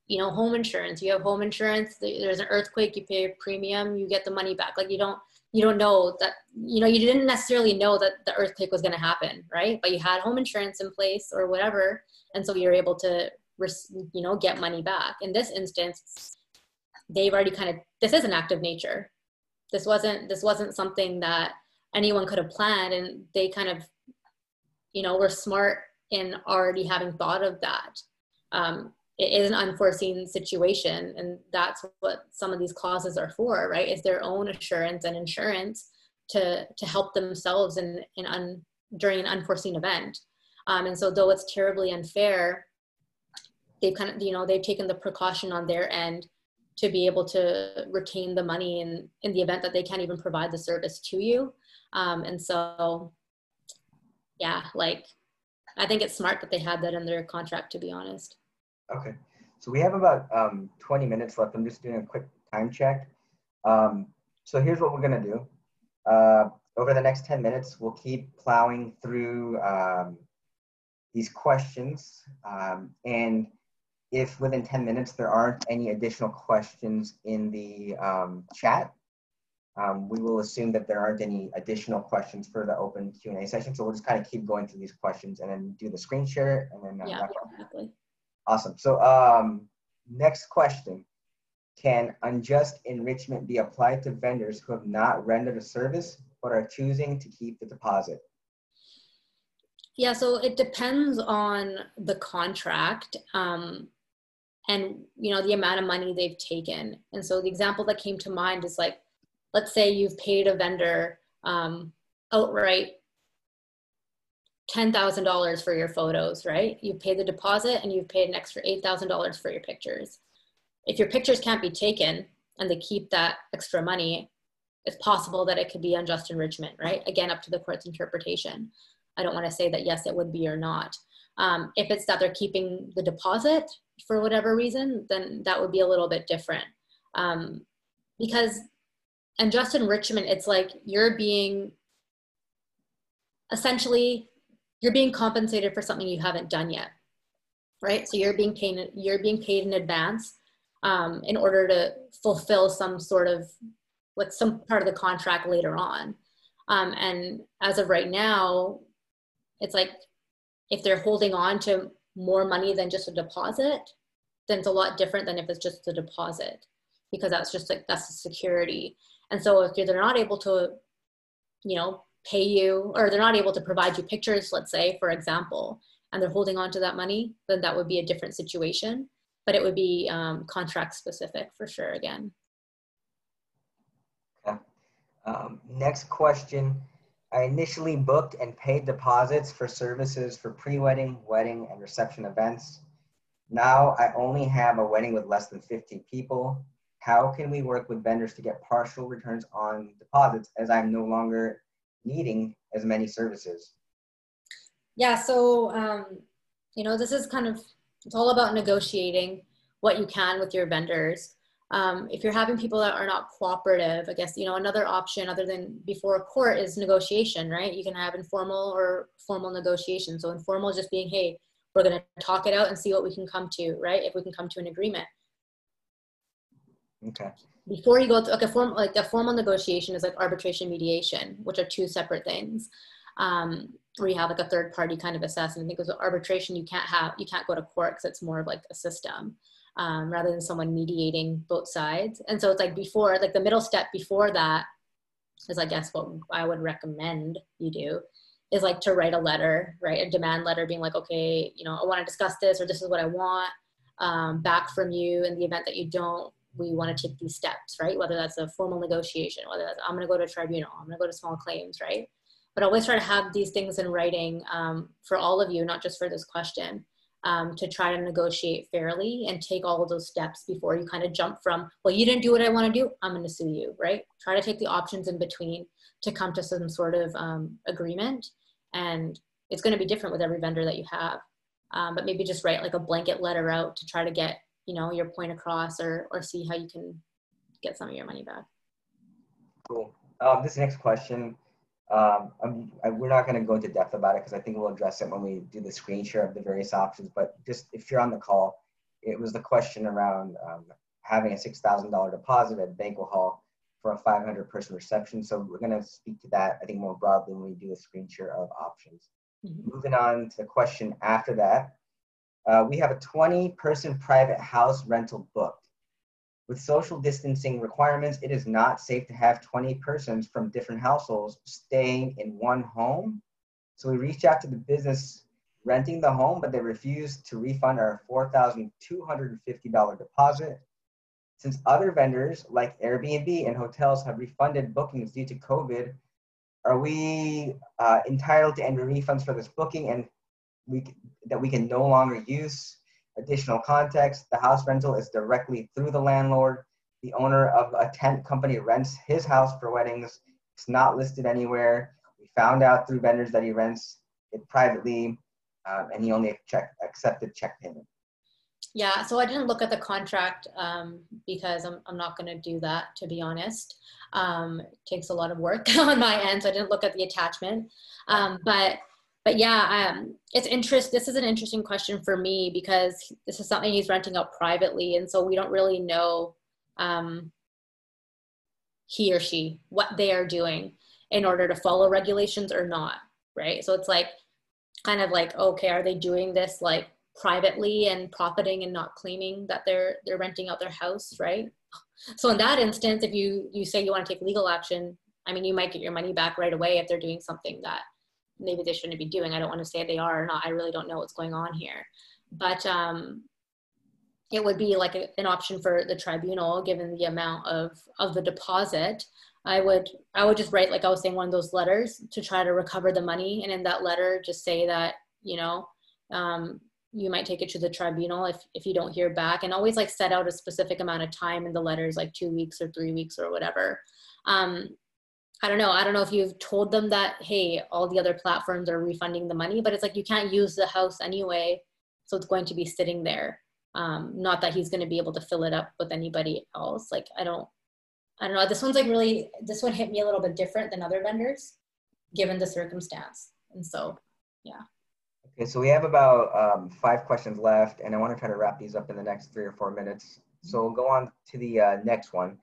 you know, home insurance. You have home insurance. There's an earthquake. You pay a premium. You get the money back. Like you don't, you don't know that. You know, you didn't necessarily know that the earthquake was going to happen, right? But you had home insurance in place or whatever, and so you're able to you know get money back. In this instance they've already kind of this is an act of nature. This wasn't this wasn't something that anyone could have planned and they kind of you know were smart in already having thought of that. Um, it is an unforeseen situation and that's what some of these clauses are for right? Is their own assurance and insurance to to help themselves in, in un, during an unforeseen event. Um, and so though it's terribly unfair they've kind of you know they've taken the precaution on their end to be able to retain the money in in the event that they can't even provide the service to you. Um, and so yeah like i think it's smart that they had that in their contract to be honest. Okay. So we have about um, 20 minutes left. I'm just doing a quick time check. Um, so here's what we're going to do. Uh, over the next 10 minutes we'll keep plowing through um, these questions um, and if within 10 minutes there aren't any additional questions in the um, chat, um, we will assume that there aren't any additional questions for the open Q&A session. So we'll just kind of keep going through these questions and then do the screen share and then. Uh, yeah, exactly. Awesome. So um, next question. Can unjust enrichment be applied to vendors who have not rendered a service but are choosing to keep the deposit? Yeah, so it depends on the contract. Um, and you know the amount of money they've taken and so the example that came to mind is like let's say you've paid a vendor um, outright $10,000 for your photos, right? You've paid the deposit and you've paid an extra $8,000 for your pictures. If your pictures can't be taken and they keep that extra money, it's possible that it could be unjust enrichment, right? Again, up to the court's interpretation. I don't want to say that yes, it would be or not. Um, if it's that they're keeping the deposit for whatever reason, then that would be a little bit different. Um, because unjust enrichment, it's like you're being essentially you're being compensated for something you haven't done yet, right? So you're being paid you're being paid in advance um, in order to fulfill some sort of like some part of the contract later on. Um, and as of right now, it's like if they're holding on to more money than just a deposit, then it's a lot different than if it's just a deposit because that's just like that's the security. And so if they're not able to, you know, pay you or they're not able to provide you pictures, let's say, for example, and they're holding on to that money, then that would be a different situation. But it would be um, contract specific for sure again. Okay. Um, next question I initially booked and paid deposits for services for pre-wedding, wedding, and reception events. Now I only have a wedding with less than 50 people. How can we work with vendors to get partial returns on deposits as I'm no longer needing as many services? Yeah, so, um, you know, this is kind of, it's all about negotiating what you can with your vendors um, if you're having people that are not cooperative, I guess, you know, another option other than before a court is negotiation, right? You can have informal or formal negotiation. So informal is just being, hey, we're going to talk it out and see what we can come to, right? If we can come to an agreement. Okay. Before you go to like a form, like a formal negotiation is like arbitration mediation, which are two separate things. Um, where you have like a third party kind of assessment. I think with arbitration, you can't have, you can't go to court because it's more of like a system um, rather than someone mediating both sides. And so it's like before, like the middle step before that is, I guess, what I would recommend you do is like to write a letter, right? A demand letter being like, okay, you know, I want to discuss this or this is what I want um, back from you. In the event that you don't, we want to take these steps, right? Whether that's a formal negotiation, whether that's I'm going to go to a tribunal, I'm going to go to small claims, right? But always try to have these things in writing um, for all of you, not just for this question um, to try to negotiate fairly and take all of those steps before you kind of jump from, well, you didn't do what I want to do, I'm going to sue you, right? Try to take the options in between to come to some sort of um, agreement. And it's going to be different with every vendor that you have. Um, but maybe just write like a blanket letter out to try to get, you know, your point across or, or see how you can get some of your money back. Cool. Um, this next question um, I, we're not going to go into depth about it because I think we'll address it when we do the screen share of the various options. But just if you're on the call, it was the question around um, having a $6,000 deposit at Banquet Hall for a 500 person reception. So we're going to speak to that, I think, more broadly when we do a screen share of options. Mm-hmm. Moving on to the question after that, uh, we have a 20 person private house rental booked. With social distancing requirements, it is not safe to have 20 persons from different households staying in one home. So we reached out to the business renting the home, but they refused to refund our $4,250 deposit. Since other vendors like Airbnb and hotels have refunded bookings due to COVID, are we uh, entitled to any refunds for this booking and we that we can no longer use Additional context the house rental is directly through the landlord. The owner of a tent company rents his house for weddings. It's not listed anywhere. We found out through vendors that he rents it privately, um, and he only check, accepted check payment. Yeah, so I didn't look at the contract um, because I'm, I'm not going to do that, to be honest. Um, takes a lot of work on my end, so I didn't look at the attachment. Um, but but yeah, um, it's interest. This is an interesting question for me because this is something he's renting out privately, and so we don't really know um, he or she what they are doing in order to follow regulations or not, right? So it's like kind of like okay, are they doing this like privately and profiting and not claiming that they're they're renting out their house, right? So in that instance, if you you say you want to take legal action, I mean, you might get your money back right away if they're doing something that maybe they shouldn't be doing. I don't want to say they are or not. I really don't know what's going on here. But um, it would be like a, an option for the tribunal, given the amount of, of the deposit. I would I would just write like I was saying one of those letters to try to recover the money, and in that letter just say that you know um, you might take it to the tribunal if if you don't hear back, and always like set out a specific amount of time in the letters, like two weeks or three weeks or whatever. Um, I don't know. I don't know if you've told them that, hey, all the other platforms are refunding the money, but it's like you can't use the house anyway. So it's going to be sitting there. Um, not that he's going to be able to fill it up with anybody else. Like, I don't, I don't know. This one's like really, this one hit me a little bit different than other vendors given the circumstance. And so, yeah. Okay, so we have about um, five questions left, and I want to try to wrap these up in the next three or four minutes. So we'll go on to the uh, next one.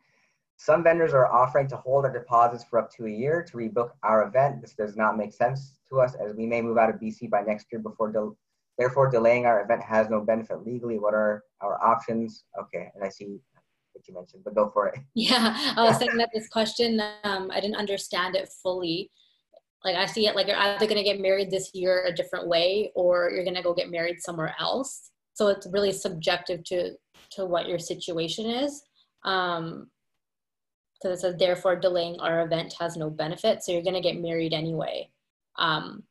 Some vendors are offering to hold our deposits for up to a year to rebook our event. This does not make sense to us as we may move out of BC by next year before therefore delaying our event has no benefit legally. What are our options? Okay, and I see what you mentioned, but go for it. Yeah, I was saying that this question, um, I didn't understand it fully. Like I see it like you're either gonna get married this year a different way or you're gonna go get married somewhere else. So it's really subjective to to what your situation is. Um, because it says therefore delaying our event has no benefit. So you're going to get married anyway. Um,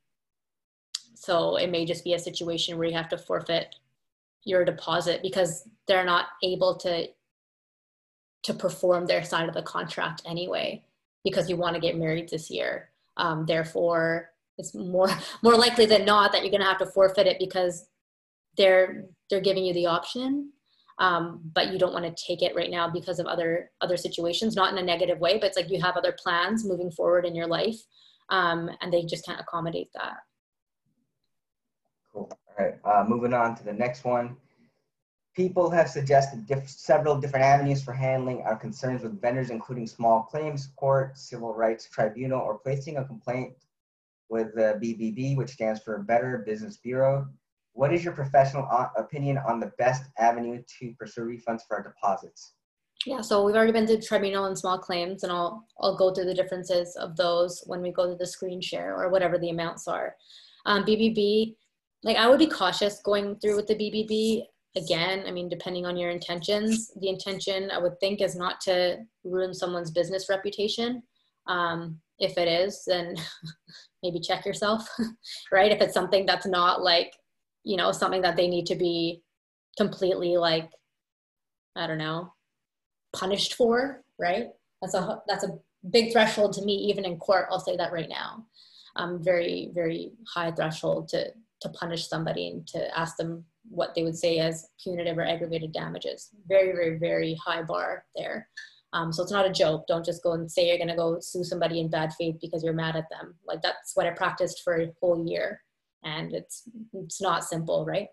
so it may just be a situation where you have to forfeit your deposit because they're not able to to perform their side of the contract anyway because you want to get married this year. Um, therefore it's more more likely than not that you're going to have to forfeit it because they're they're giving you the option um, but you don't want to take it right now because of other other situations not in a negative way but it's like you have other plans moving forward in your life um, and they just can't accommodate that. Cool. All right uh, moving on to the next one. People have suggested diff- several different avenues for handling our concerns with vendors including small claims court civil rights tribunal or placing a complaint with the bbb which stands for better business bureau what is your professional opinion on the best avenue to pursue refunds for our deposits? Yeah, so we've already been to tribunal and small claims, and I'll I'll go through the differences of those when we go to the screen share or whatever the amounts are. Um, BBB, like I would be cautious going through with the BBB. Again, I mean, depending on your intentions, the intention I would think is not to ruin someone's business reputation. Um, if it is, then maybe check yourself, right? If it's something that's not like you know something that they need to be completely like i don't know punished for right? That's a that's a big threshold to me even in court i'll say that right now. Um, very very high threshold to to punish somebody and to ask them what they would say as punitive or aggravated damages. Very very very high bar there. Um, so it's not a joke. Don't just go and say you're going to go sue somebody in bad faith because you're mad at them. Like that's what i practiced for a whole year and it's it's not simple, right?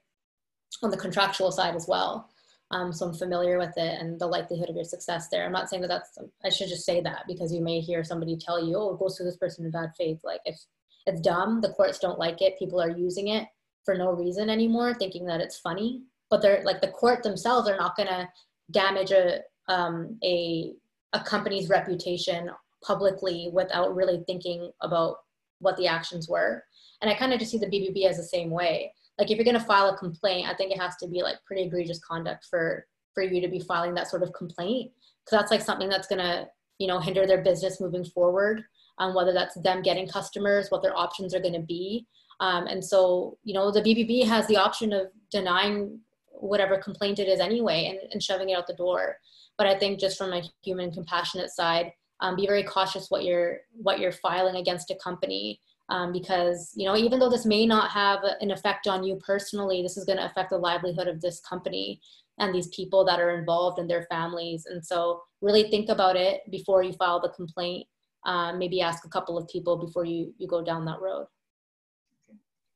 On the contractual side as well. Um, so I'm familiar with it and the likelihood of your success there. I'm not saying that that's, I should just say that because you may hear somebody tell you, oh, go sue this person in bad faith. Like if it's dumb, the courts don't like it, people are using it for no reason anymore, thinking that it's funny. But they're like the court themselves are not going to damage a, um, a, a company's reputation publicly without really thinking about what the actions were. And I kind of just see the BBB as the same way. Like if you're going to file a complaint, I think it has to be like pretty egregious conduct for for you to be filing that sort of complaint because that's like something that's going to you know hinder their business moving forward. Um, whether that's them getting customers, what their options are going to be. Um, and so, you know, the BBB has the option of denying whatever complaint it is anyway and, and shoving it out the door but i think just from a human compassionate side um, be very cautious what you're what you're filing against a company um, because you know even though this may not have an effect on you personally this is going to affect the livelihood of this company and these people that are involved and their families. And so really think about it before you file the complaint. Um, maybe ask a couple of people before you you go down that road.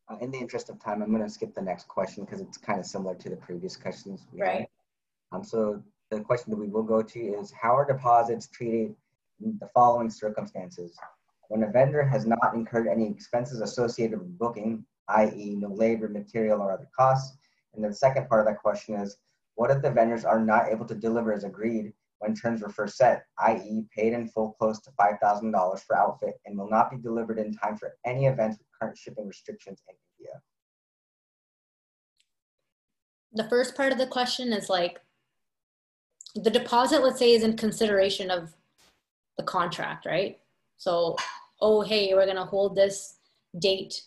Uh, in the interest of time i'm going to skip the next question because it's kind of similar to the previous questions right had. Um, so the question that we will go to is how are deposits treated in the following circumstances when a vendor has not incurred any expenses associated with booking, i.e. no labor, material, or other costs. And then the second part of that question is, what if the vendors are not able to deliver as agreed when terms were first set, i.e. paid in full close to $5,000 for outfit and will not be delivered in time for any events with current shipping restrictions in India? The first part of the question is like, the deposit, let's say, is in consideration of the contract, right? So oh, hey, we're going to hold this date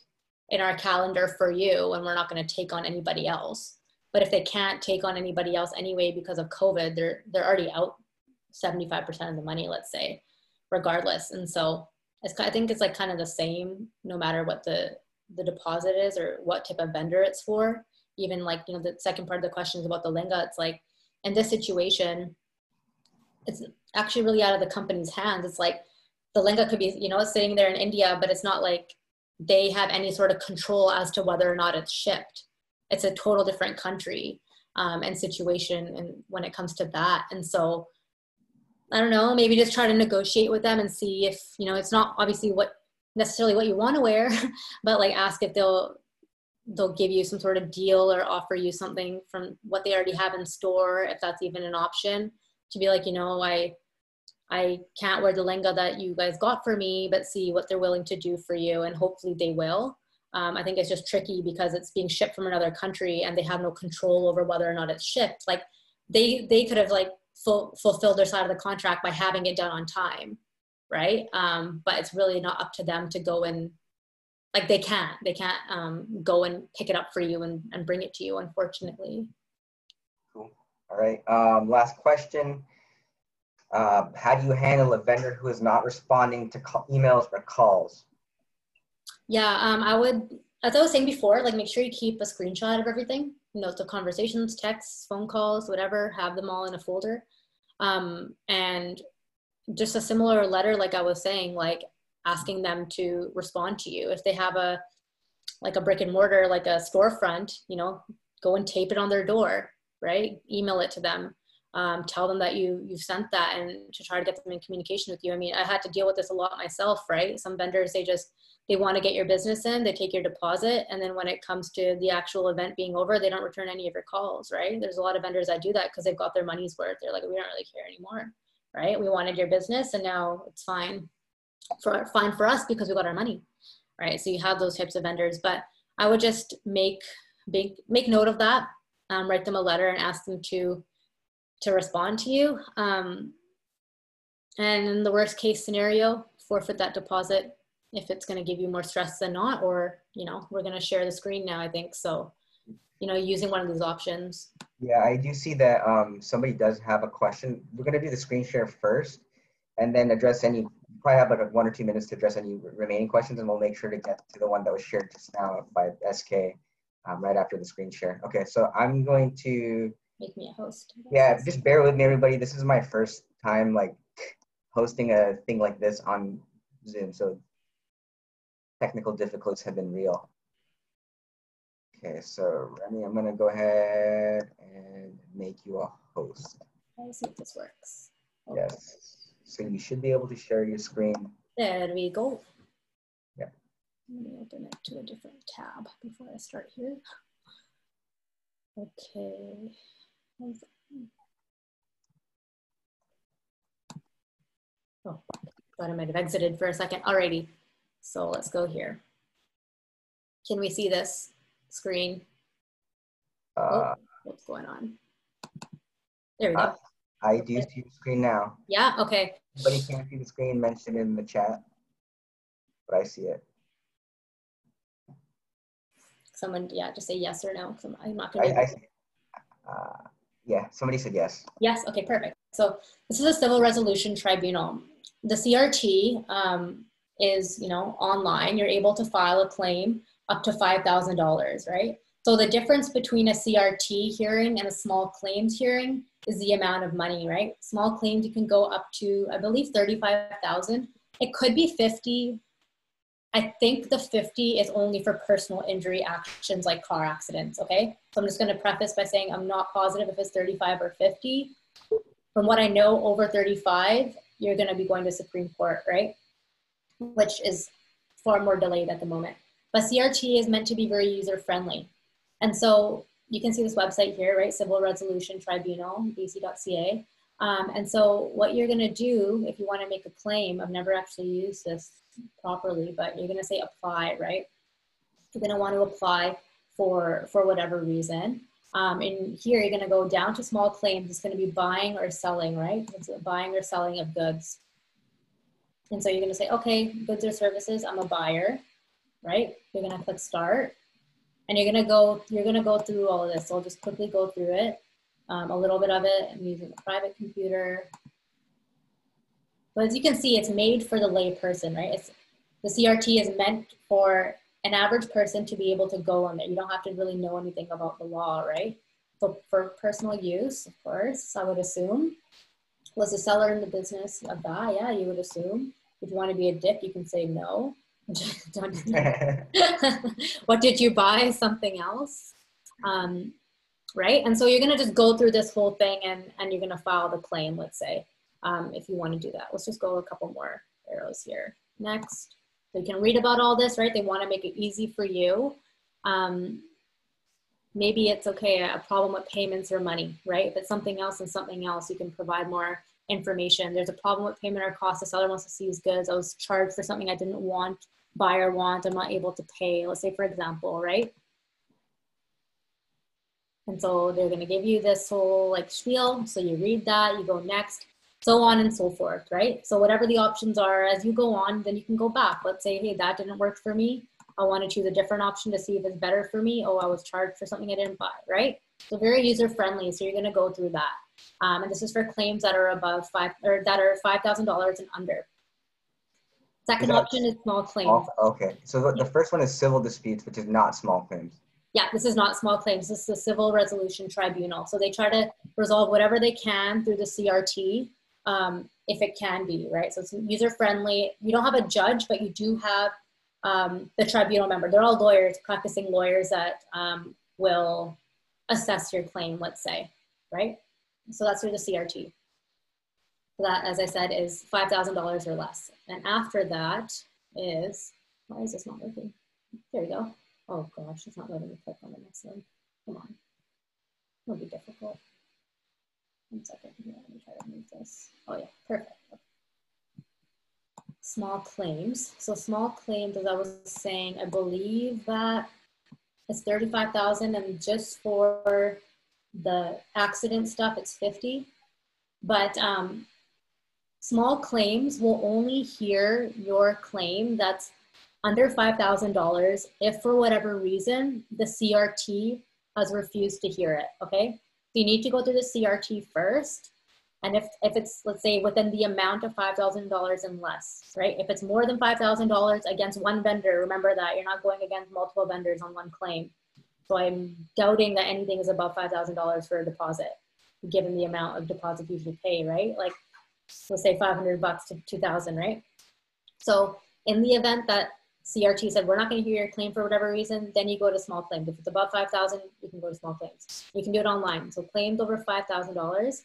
in our calendar for you and we're not going to take on anybody else. But if they can't take on anybody else anyway because of COVID, they're they're already out 75% of the money, let's say, regardless. And so it's, I think it's like kind of the same no matter what the the deposit is or what type of vendor it's for. Even like, you know, the second part of the question is about the lehenga. It's like in this situation, it's actually really out of the company's hands. It's like the lehenga could be, you know, sitting there in India, but it's not like they have any sort of control as to whether or not it's shipped. It's a total different country um, and situation, and when it comes to that, and so I don't know, maybe just try to negotiate with them and see if you know it's not obviously what necessarily what you want to wear, but like ask if they'll they'll give you some sort of deal or offer you something from what they already have in store if that's even an option to be like you know i I can't wear the lehenga that you guys got for me, but see what they're willing to do for you, and hopefully they will. Um, I think it's just tricky because it's being shipped from another country and they have no control over whether or not it's shipped. Like they they could have like full, fulfilled their side of the contract by having it done on time, right? Um, but it's really not up to them to go and like they can't they can't um, go and pick it up for you and, and bring it to you, unfortunately. Cool. All right. Um, last question uh, how do you handle a vendor who is not responding to call, emails or calls? Yeah, um, I would, as I was saying before, like make sure you keep a screenshot of everything. You know, conversations, texts, phone calls, whatever, have them all in a folder. Um, and just a similar letter, like I was saying, like asking them to respond to you. If they have a, like a brick and mortar, like a storefront, you know, go and tape it on their door, right? Email it to them um, tell them that you you've sent that and to try to get them in communication with you. I mean i had to deal with this a lot myself right? Some vendors they just they want to get your business in they take your deposit and then when it comes to the actual event being over they don't return any of your calls right? There's a lot of vendors that do that because they've got their money's worth. They're like we don't really care anymore right? We wanted your business and now it's fine for fine for us because we got our money right? So you have those types of vendors. But i would just make make make note of that um, write them a letter and ask them to to respond to you. Um, and in the worst case scenario, forfeit that deposit if it's going to give you more stress than not, or, you know, we're going to share the screen now, I think. So, you know, using one of these options. Yeah, I do see that um, somebody does have a question. We're going to do the screen share first and then address any, probably have like one or two minutes to address any remaining questions and we'll make sure to get to the one that was shared just now by SK um, right after the screen share. Okay, so I'm going to make me a host. Yeah, just bear with me, everybody. This is my first time like hosting a thing like this on Zoom, so technical difficulties have been real. Okay, so Rami, I'm gonna go ahead and make you a host. Let's see if this works. Okay. Yes. So you should be able to share your screen. There we go. Yeah. Let me open it to a different tab before I start here. Okay. Oh, thought I might have exited for a second. Alrighty, so let's go here. Can we see this screen? Uh, oh, what's going on? There we go. Uh, I do see the screen now. Yeah, okay. But you can't see the screen mentioned in the chat, but I see it. Someone, yeah, just say yes or no. I'm, I'm not gonna. I, I, see, Uh, yeah, somebody said yes. Yes, okay, perfect. So this is a civil resolution tribunal. The CRT um, is, you know, online. You're able to file a claim up to $5,000, right? So the difference between a CRT hearing and a small claims hearing is the amount of money, right? Small claims you can go up to, I believe, 35,000. It could be 50. I think the 50 is only for personal injury actions like car accidents, okay? So I'm just gonna preface by saying I'm not positive if it's 35 or 50. From what I know, over 35, you're gonna be going to Supreme Court, right? Which is far more delayed at the moment. But CRT is meant to be very user friendly. And so you can see this website here, right? Civil Resolution Tribunal, bc.ca. Um, and so what you're gonna do if you wanna make a claim, I've never actually used this properly, but you're gonna say apply, right? You're gonna wanna apply for, for whatever reason. Um, and here you're gonna go down to small claims. It's gonna be buying or selling, right? It's buying or selling of goods. And so you're gonna say, okay, goods or services, I'm a buyer, right? You're gonna click start and you're gonna go you're gonna go through all of this. So I'll just quickly go through it, um, a little bit of it. I'm using a private computer, but as you can see, it's made for the lay person, right? It's the CRT is meant for an average person to be able to go on there. You don't have to really know anything about the law, right? So for personal use, of course, I would assume. Was the seller in the business of that? Yeah, you would assume. If you want to be a dick, you can say no. what did you buy? Something else? Um, right? And so you're going to just go through this whole thing and, and you're going to file the claim, let's say, um, if you want to do that. Let's just go a couple more arrows here. Next. So you can read about all this, right? They want to make it easy for you. Um, maybe it's okay, a problem with payments or money, right? If it's something else and something else, you can provide more information. There's a problem with payment or cost. The seller wants to seize goods. I was charged for something I didn't want, buyer want. I'm not able to pay. Let's say, for example, right? And so they're going to give you this whole like spiel. So you read that, you go next, so on and so forth, right? So whatever the options are as you go on, then you can go back. Let's say, hey, that didn't work for me. I want to choose a different option to see if it's better for me. Oh, I was charged for something I didn't buy, right? So very user friendly. So you're going to go through that. Um, and this is for claims that are above five or that are five thousand dollars and under. Second is option is small claims. okay, so the, the first one is civil disputes, which is not small claims. Yeah, this is not small claims. This is the Civil Resolution Tribunal. So they try to resolve whatever they can through the CRT, um, if it can be, right? So it's user friendly. You don't have a judge, but you do have um, the tribunal member. They're all lawyers, practicing lawyers that um, will assess your claim, let's say, right? So that's through the CRT. that, as I said, is $5,000 or less. And after that is, why is this not working? There we go. Oh gosh, it's not letting me click on the next one. Come on. It'll be difficult. One second here, let me try to move this. Oh yeah, perfect. Small claims. So small claims, as I was saying, I believe that it's 35,000 and just for the accident stuff, it's 50. But um, small claims will only hear your claim that's under $5,000 if for whatever reason the CRT has refused to hear it, okay? So you need to go through the CRT first. And if, if it's, let's say, within the amount of $5,000 and less, right? If it's more than $5,000 against one vendor, remember that you're not going against multiple vendors on one claim. So I'm doubting that anything is above $5,000 for a deposit, given the amount of deposit you usually pay, right? Like, let's say 500 bucks to 2000, right? So in the event that CRT said, we're not going to hear your claim for whatever reason, then you go to small claims. If it's above 5,000, you can go to small claims. You can do it online. So claims over $5,000,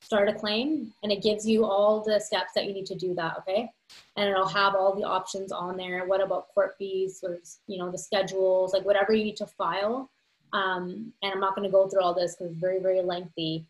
start a claim and it gives you all the steps that you need to do that, okay? And it'll have all the options on there. What about court fees or, you know, the schedules, like whatever you need to file. Um, and I'm not going to go through all this because it's very, very lengthy.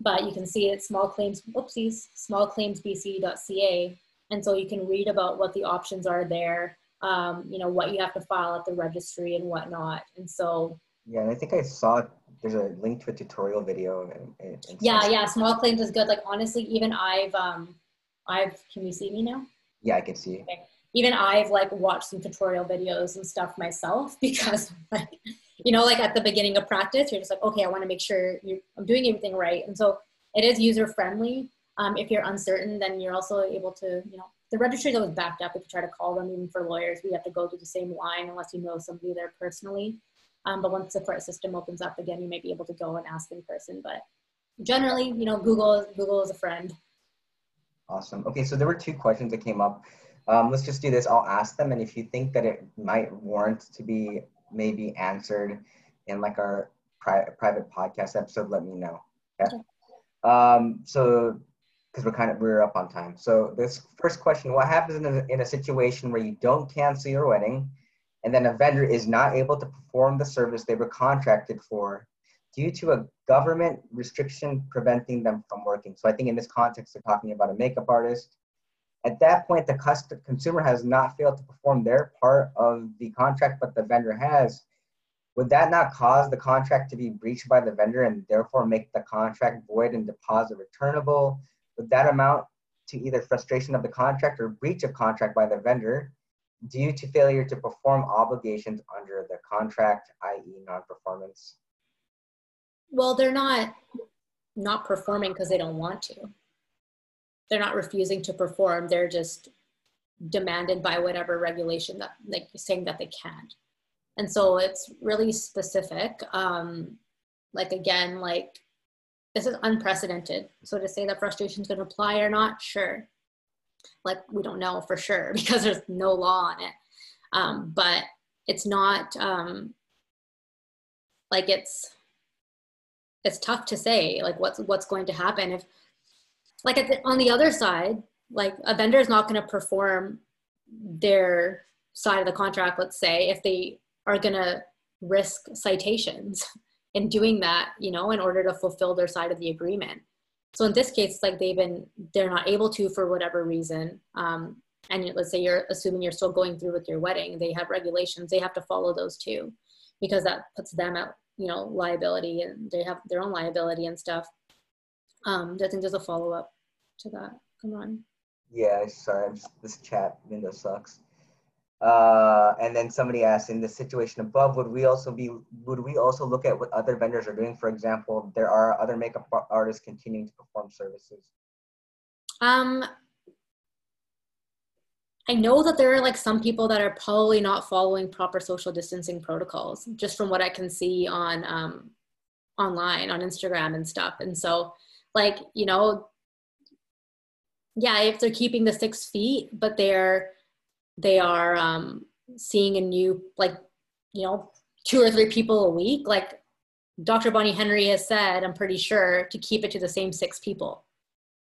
But you can see it, small claims, whoopsies, smallclaimsbc.ca. And so you can read about what the options are there um, you know, what you have to file at the registry and whatnot. And so. Yeah, and I think I saw there's a link to a tutorial video. And, and yeah, yeah, small claims is good. Like honestly, even I've, um, I've, can you see me now? Yeah, I can see. Okay. Even I've like watched some tutorial videos and stuff myself because like you know, like at the beginning of practice, you're just like, okay, I want to make sure you I'm doing everything right. And so it is user friendly. Um, if you're uncertain, then you're also able to, you know, the registry is always backed up. If you try to call them, even for lawyers, we have to go through the same line unless you know somebody there personally. Um, but once the court system opens up again, you may be able to go and ask in person. But generally, you know, Google Google is a friend. Awesome. Okay, so there were two questions that came up. Um, let's just do this. I'll ask them, and if you think that it might warrant to be maybe answered in like our pri- private podcast episode, let me know. Okay. okay. Um, so, because we're kind of we're up on time. So this first question: What happens in a, in a situation where you don't cancel your wedding, and then a vendor is not able to perform the service they were contracted for due to a government restriction preventing them from working? So I think in this context, they're talking about a makeup artist. At that point, the consumer has not failed to perform their part of the contract, but the vendor has would that not cause the contract to be breached by the vendor and therefore make the contract void and deposit returnable? Would that amount to either frustration of the contract or breach of contract by the vendor due to failure to perform obligations under the contract, i.e., non performance? Well, they're not not performing because they don't want to. They're not refusing to perform. They're just demanded by whatever regulation that like saying that they can't and so it's really specific um, like again like this is unprecedented. So to say that frustration is going to apply or not sure. Like we don't know for sure because there's no law on it. Um, but it's not um, like it's it's tough to say like what's what's going to happen if like the, on the other side like a vendor is not going to perform their side of the contract let's say if they are going to risk citations in doing that, you know, in order to fulfill their side of the agreement. So in this case, like they've been, they're not able to for whatever reason. Um, and let's say you're assuming you're still going through with your wedding, they have regulations, they have to follow those too, because that puts them at, you know, liability and they have their own liability and stuff. Um, I think there's a follow up to that. Come on. Yeah, sorry, just, this chat window sucks. Uh, and then somebody asked, in the situation above, would we also be, would we also look at what other vendors are doing? For example, there are other makeup artists continuing to perform services. Um, I know that there are like some people that are probably not following proper social distancing protocols, just from what I can see on um, online on Instagram and stuff. And so, like you know, yeah, if they're keeping the six feet, but they're they are um, seeing a new like you know two or three people a week like dr bonnie henry has said i'm pretty sure to keep it to the same six people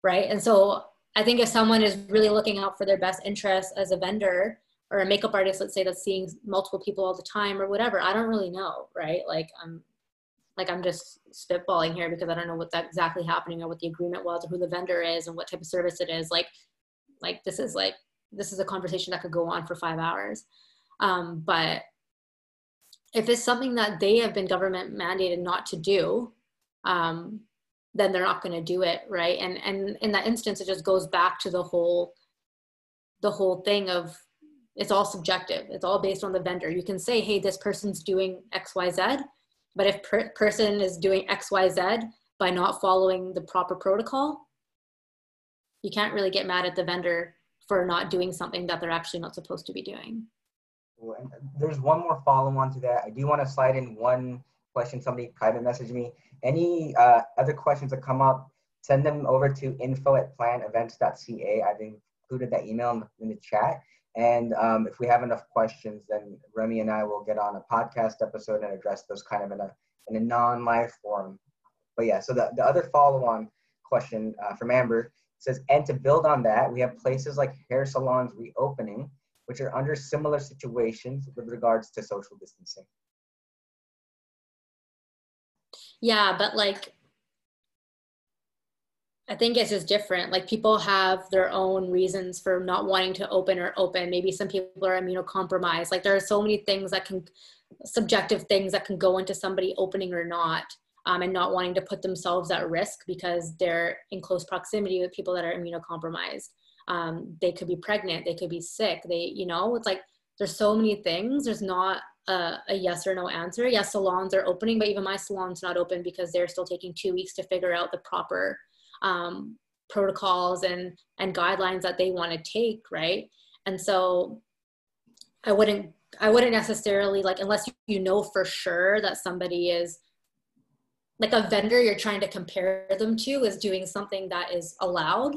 right? And so i think if someone is really looking out for their best interests as a vendor or a makeup artist let's say that's seeing multiple people all the time or whatever i don't really know right? Like i'm like i'm just spitballing here because i don't know what that exactly happening or what the agreement was or who the vendor is and what type of service it is. Like like this is like this is a conversation that could go on for five hours. Um, but if it's something that they have been government mandated not to do, um, then they're not going to do it, right? And and in that instance, it just goes back to the whole the whole thing of it's all subjective. It's all based on the vendor. You can say, hey, this person's doing X, Y, Z, but if per- person is doing X, Y, Z by not following the proper protocol, you can't really get mad at the vendor for not doing something that they're actually not supposed to be doing. There's one more follow on to that. I do want to slide in one question. Somebody private message me. Any uh, other questions that come up, send them over to info at planevents.ca. I've included that email in the, in the chat. And um, if we have enough questions, then Rami and I will get on a podcast episode and address those kind of in a in a non-live form. But yeah, so the, the other follow-on question uh, from Amber says, and to build on that, we have places like hair salons reopening, which are under similar situations with regards to social distancing. Yeah, but like, I think it's just different. Like people have their own reasons for not wanting to open or open. Maybe some people are immunocompromised. Like there are so many things that can, subjective things that can go into somebody opening or not um, and not wanting to put themselves at risk because they're in close proximity with people that are immunocompromised. Um, they could be pregnant, they could be sick. They, you know, it's like there's so many things. There's not a, a, yes or no answer. Yes, salons are opening, but even my salon's not open because they're still taking two weeks to figure out the proper um, protocols and and guidelines that they want to take, right? And so I wouldn't I wouldn't necessarily like unless you know for sure that somebody is like a vendor you're trying to compare them to is doing something that is allowed,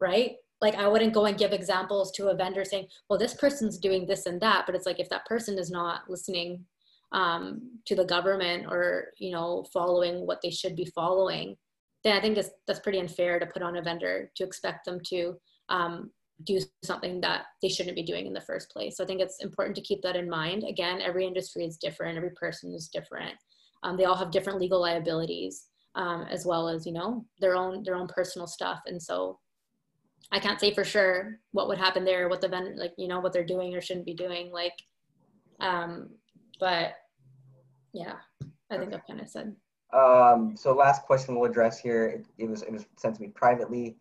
right? Like I wouldn't go and give examples to a vendor saying, well, this person's doing this and that, but it's like if that person is not listening um, to the government or you know following what they should be following, then I think that's that's pretty unfair to put on a vendor to expect them to um, do something that they shouldn't be doing in the first place. So I think it's important to keep that in mind. Again, every industry is different, every person is different. Um, they all have different legal liabilities, um, as well as you know their own their own personal stuff. And so I can't say for sure what would happen there, what the vendor like you know what they're doing or shouldn't be doing. Like, um, but yeah, I think I've kind of said. Um, so last question we'll address here. It, it was it was sent to me privately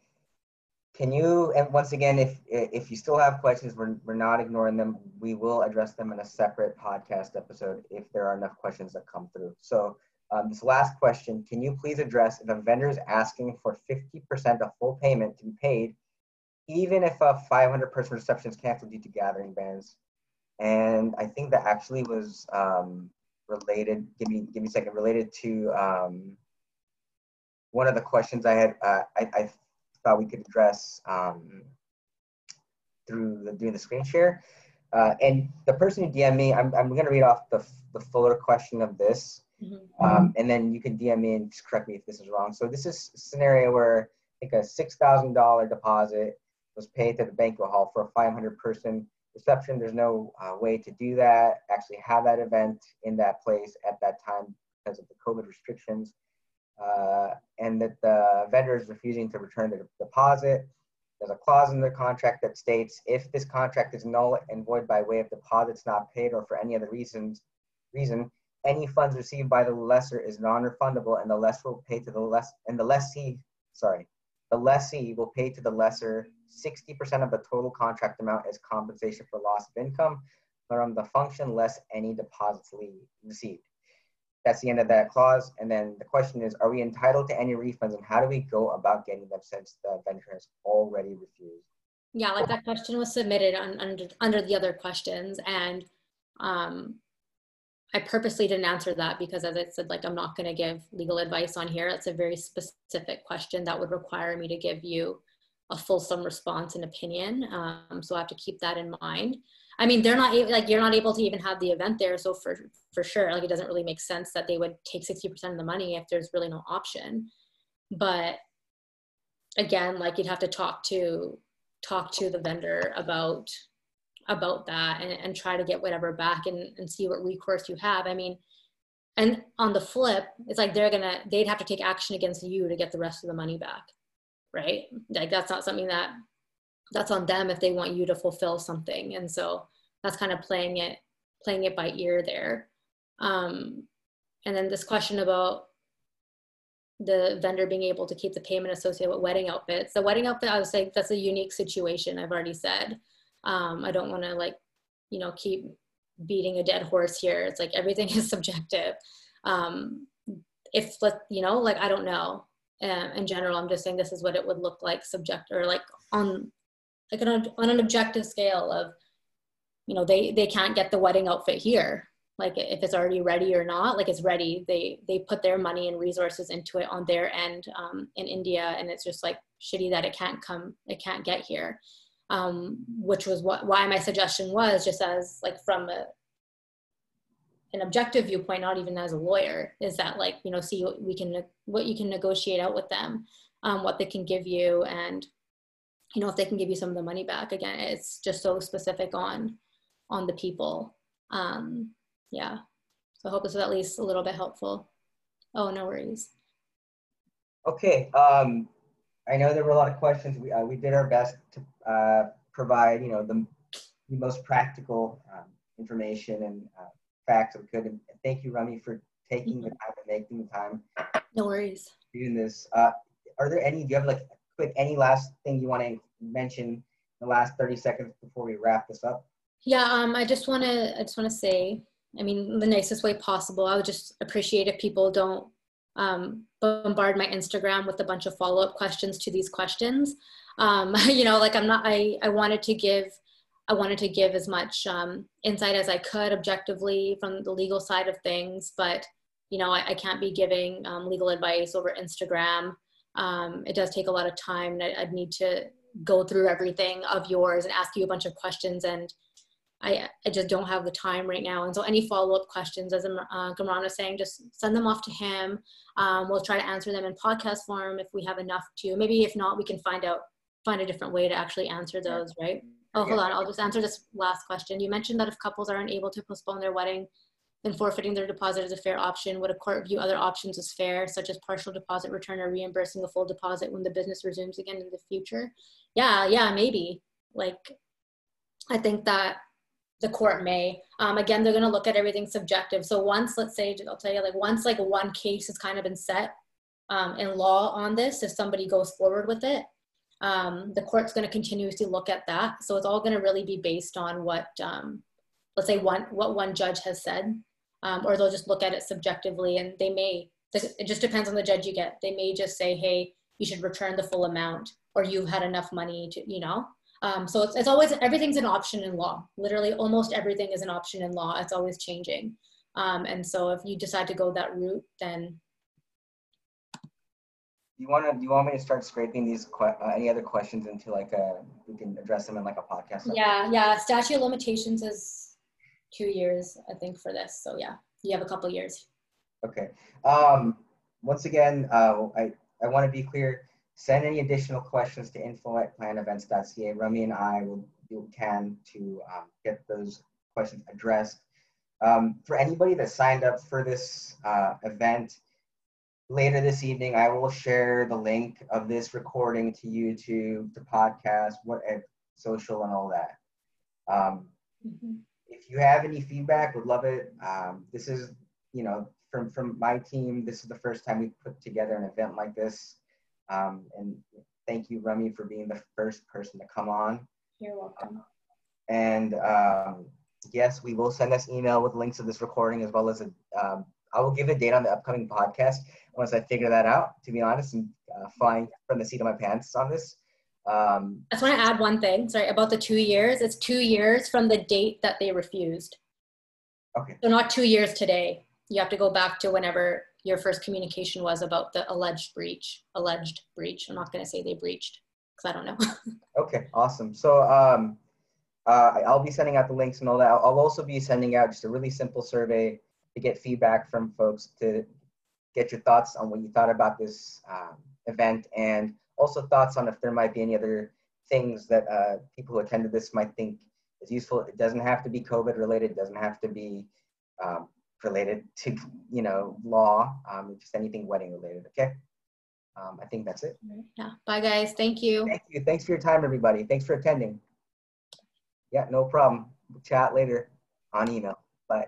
can you and once again if if you still have questions we're, we're not ignoring them. We will address them in a separate podcast episode if there are enough questions that come through. So um, this last question can you please address if a vendor is asking for 50% of full payment to be paid even if a 500 person reception is canceled due to gathering bans? And i think that actually was um, related give me give me a second related to um, one of the questions i had uh, I, I thought we could address um, through the, doing the screen share. Uh, and the person who DM me, I'm, I'm going to read off the, the fuller question of this. Mm-hmm. Um, and then you can DM me and just correct me if this is wrong. So this is a scenario where I think a $6,000 deposit was paid to the banquet hall for a 500 person reception. There's no uh, way to do that, actually have that event in that place at that time because of the COVID restrictions uh, and that the vendor is refusing to return the deposit. There's a clause in the contract that states if this contract is null and void by way of deposits not paid or for any other reasons, reason, any funds received by the lessor is non-refundable and the lessor will pay to the less and the lessee, sorry, the lessee will pay to the lessor 60% of the total contract amount as compensation for loss of income from the function less any deposits received. That's the end of that clause. And then the question is, are we entitled to any refunds and how do we go about getting them since the vendor has already refused? Yeah, like that question was submitted on, under, under the other questions. And um, I purposely didn't answer that because as I said, like, I'm not gonna give legal advice on here. That's a very specific question that would require me to give you a fulsome response and opinion. Um, so I have to keep that in mind. I mean, they're not like you're not able to even have the event there. So for for sure, like it doesn't really make sense that they would take sixty percent of the money if there's really no option. But again, like you'd have to talk to talk to the vendor about about that and, and try to get whatever back and, and see what recourse you have. I mean, and on the flip, it's like they're gonna they'd have to take action against you to get the rest of the money back, right? Like that's not something that that's on them if they want you to fulfill something. And so that's kind of playing it playing it by ear there. Um, and then this question about the vendor being able to keep the payment associated with wedding outfits. The wedding outfit i would say that's a unique situation i've already said. Um, i don't want to like you know keep beating a dead horse here. It's like everything is subjective. Um, if you know like i don't know. Um, in general i'm just saying this is what it would look like subject or like on like on, on an objective scale of you know they they can't get the wedding outfit here. Like if it's already ready or not like it's ready. They they put their money and resources into it on their end um, in india and it's just like shitty that it can't come it can't get here. Um, which was what why my suggestion was just as like from a, an objective viewpoint not even as a lawyer is that like you know see what we can what you can negotiate out with them um, what they can give you and you know if they can give you some of the money back again it's just so specific on on the people. Um yeah. So i hope this was at least a little bit helpful. Oh no worries. Okay um i know there were a lot of questions. We, uh, we did our best to uh, provide you know the, the most practical um, information and uh, facts we could. And thank you rami for taking the time and making the time no worries. doing this. Uh, are there any do you have like quick, any last thing you want to mention in the last 30 seconds before we wrap this up? Yeah, um, I just want to, I just want to say I mean, the nicest way possible. I would just appreciate if people don't um, bombard my Instagram with a bunch of follow up questions to these questions. Um, you know, like I'm not, I, I wanted to give, I wanted to give as much um, insight as I could objectively from the legal side of things, but you know, I, I can't be giving um, legal advice over Instagram. Um, it does take a lot of time and I, I'd need to go through everything of yours and ask you a bunch of questions and I, I just don't have the time right now. And so any follow-up questions, as uh, Kamran was saying, just send them off to him. Um, we'll try to answer them in podcast form if we have enough to. Maybe if not, we can find out, find a different way to actually answer those, right? Oh, hold on. I'll just answer this last question. You mentioned that if couples are unable to postpone their wedding, then forfeiting their deposit is a fair option. Would a court view other options as fair, such as partial deposit return or reimbursing a full deposit when the business resumes again in the future? Yeah, yeah, maybe. Like, I think that the court may. Um, again, they're going to look at everything subjective. So once, let's say, I'll tell you, like once like one case has kind of been set um, in law on this, if somebody goes forward with it, um, the court's going to continuously look at that. So it's all going to really be based on what, um, let's say, one what one judge has said, um, or they'll just look at it subjectively, and they may. It just depends on the judge you get. They may just say, "Hey, you should return the full amount," or "You've had enough money to," you know. Um, so it's, it's always, everything's an option in law. Literally almost everything is an option in law. It's always changing. Um, and so if you decide to go that route, then. You want to, do you want me to start scraping these, uh, any other questions into like a, we can address them in like a podcast? Yeah, yeah. Statute of limitations is two years, I think, for this. So yeah, you have a couple years. Okay. Um, once again, uh, I, I want to be clear Send any additional questions to info at planevents.ca. Rami and I will do what we can to um, get those questions addressed. Um, for anybody that signed up for this uh, event, later this evening, I will share the link of this recording to YouTube, to podcast, what eh, social and all that. Um, mm-hmm. If you have any feedback, would love it. Um, this is, you know, from from my team, this is the first time we put together an event like this. Um, and thank you, Rami, for being the first person to come on. You're welcome. And um, yes, we will send us email with links to this recording as well as a. Um, I will give a date on the upcoming podcast once I figure that out. To be honest, and uh, flying from the seat of my pants on this. Um, I just want to add one thing. Sorry about the two years. It's two years from the date that they refused. Okay. So not two years today. You have to go back to whenever your first communication was about the alleged breach. Alleged breach. I'm not going to say they breached because I don't know. okay, awesome. So um, uh, I'll be sending out the links and all that. I'll, also be sending out just a really simple survey to get feedback from folks to get your thoughts on what you thought about this um, event and also thoughts on if there might be any other things that uh, people who attended this might think is useful. It doesn't have to be COVID related. It doesn't have to be um, related to you know law. Um, just anything wedding related okay? Um, i think that's it. Yeah. Bye guys. Thank you. Thank you. Thanks for your time everybody. Thanks for attending. Yeah no problem. We'll chat later on email. Bye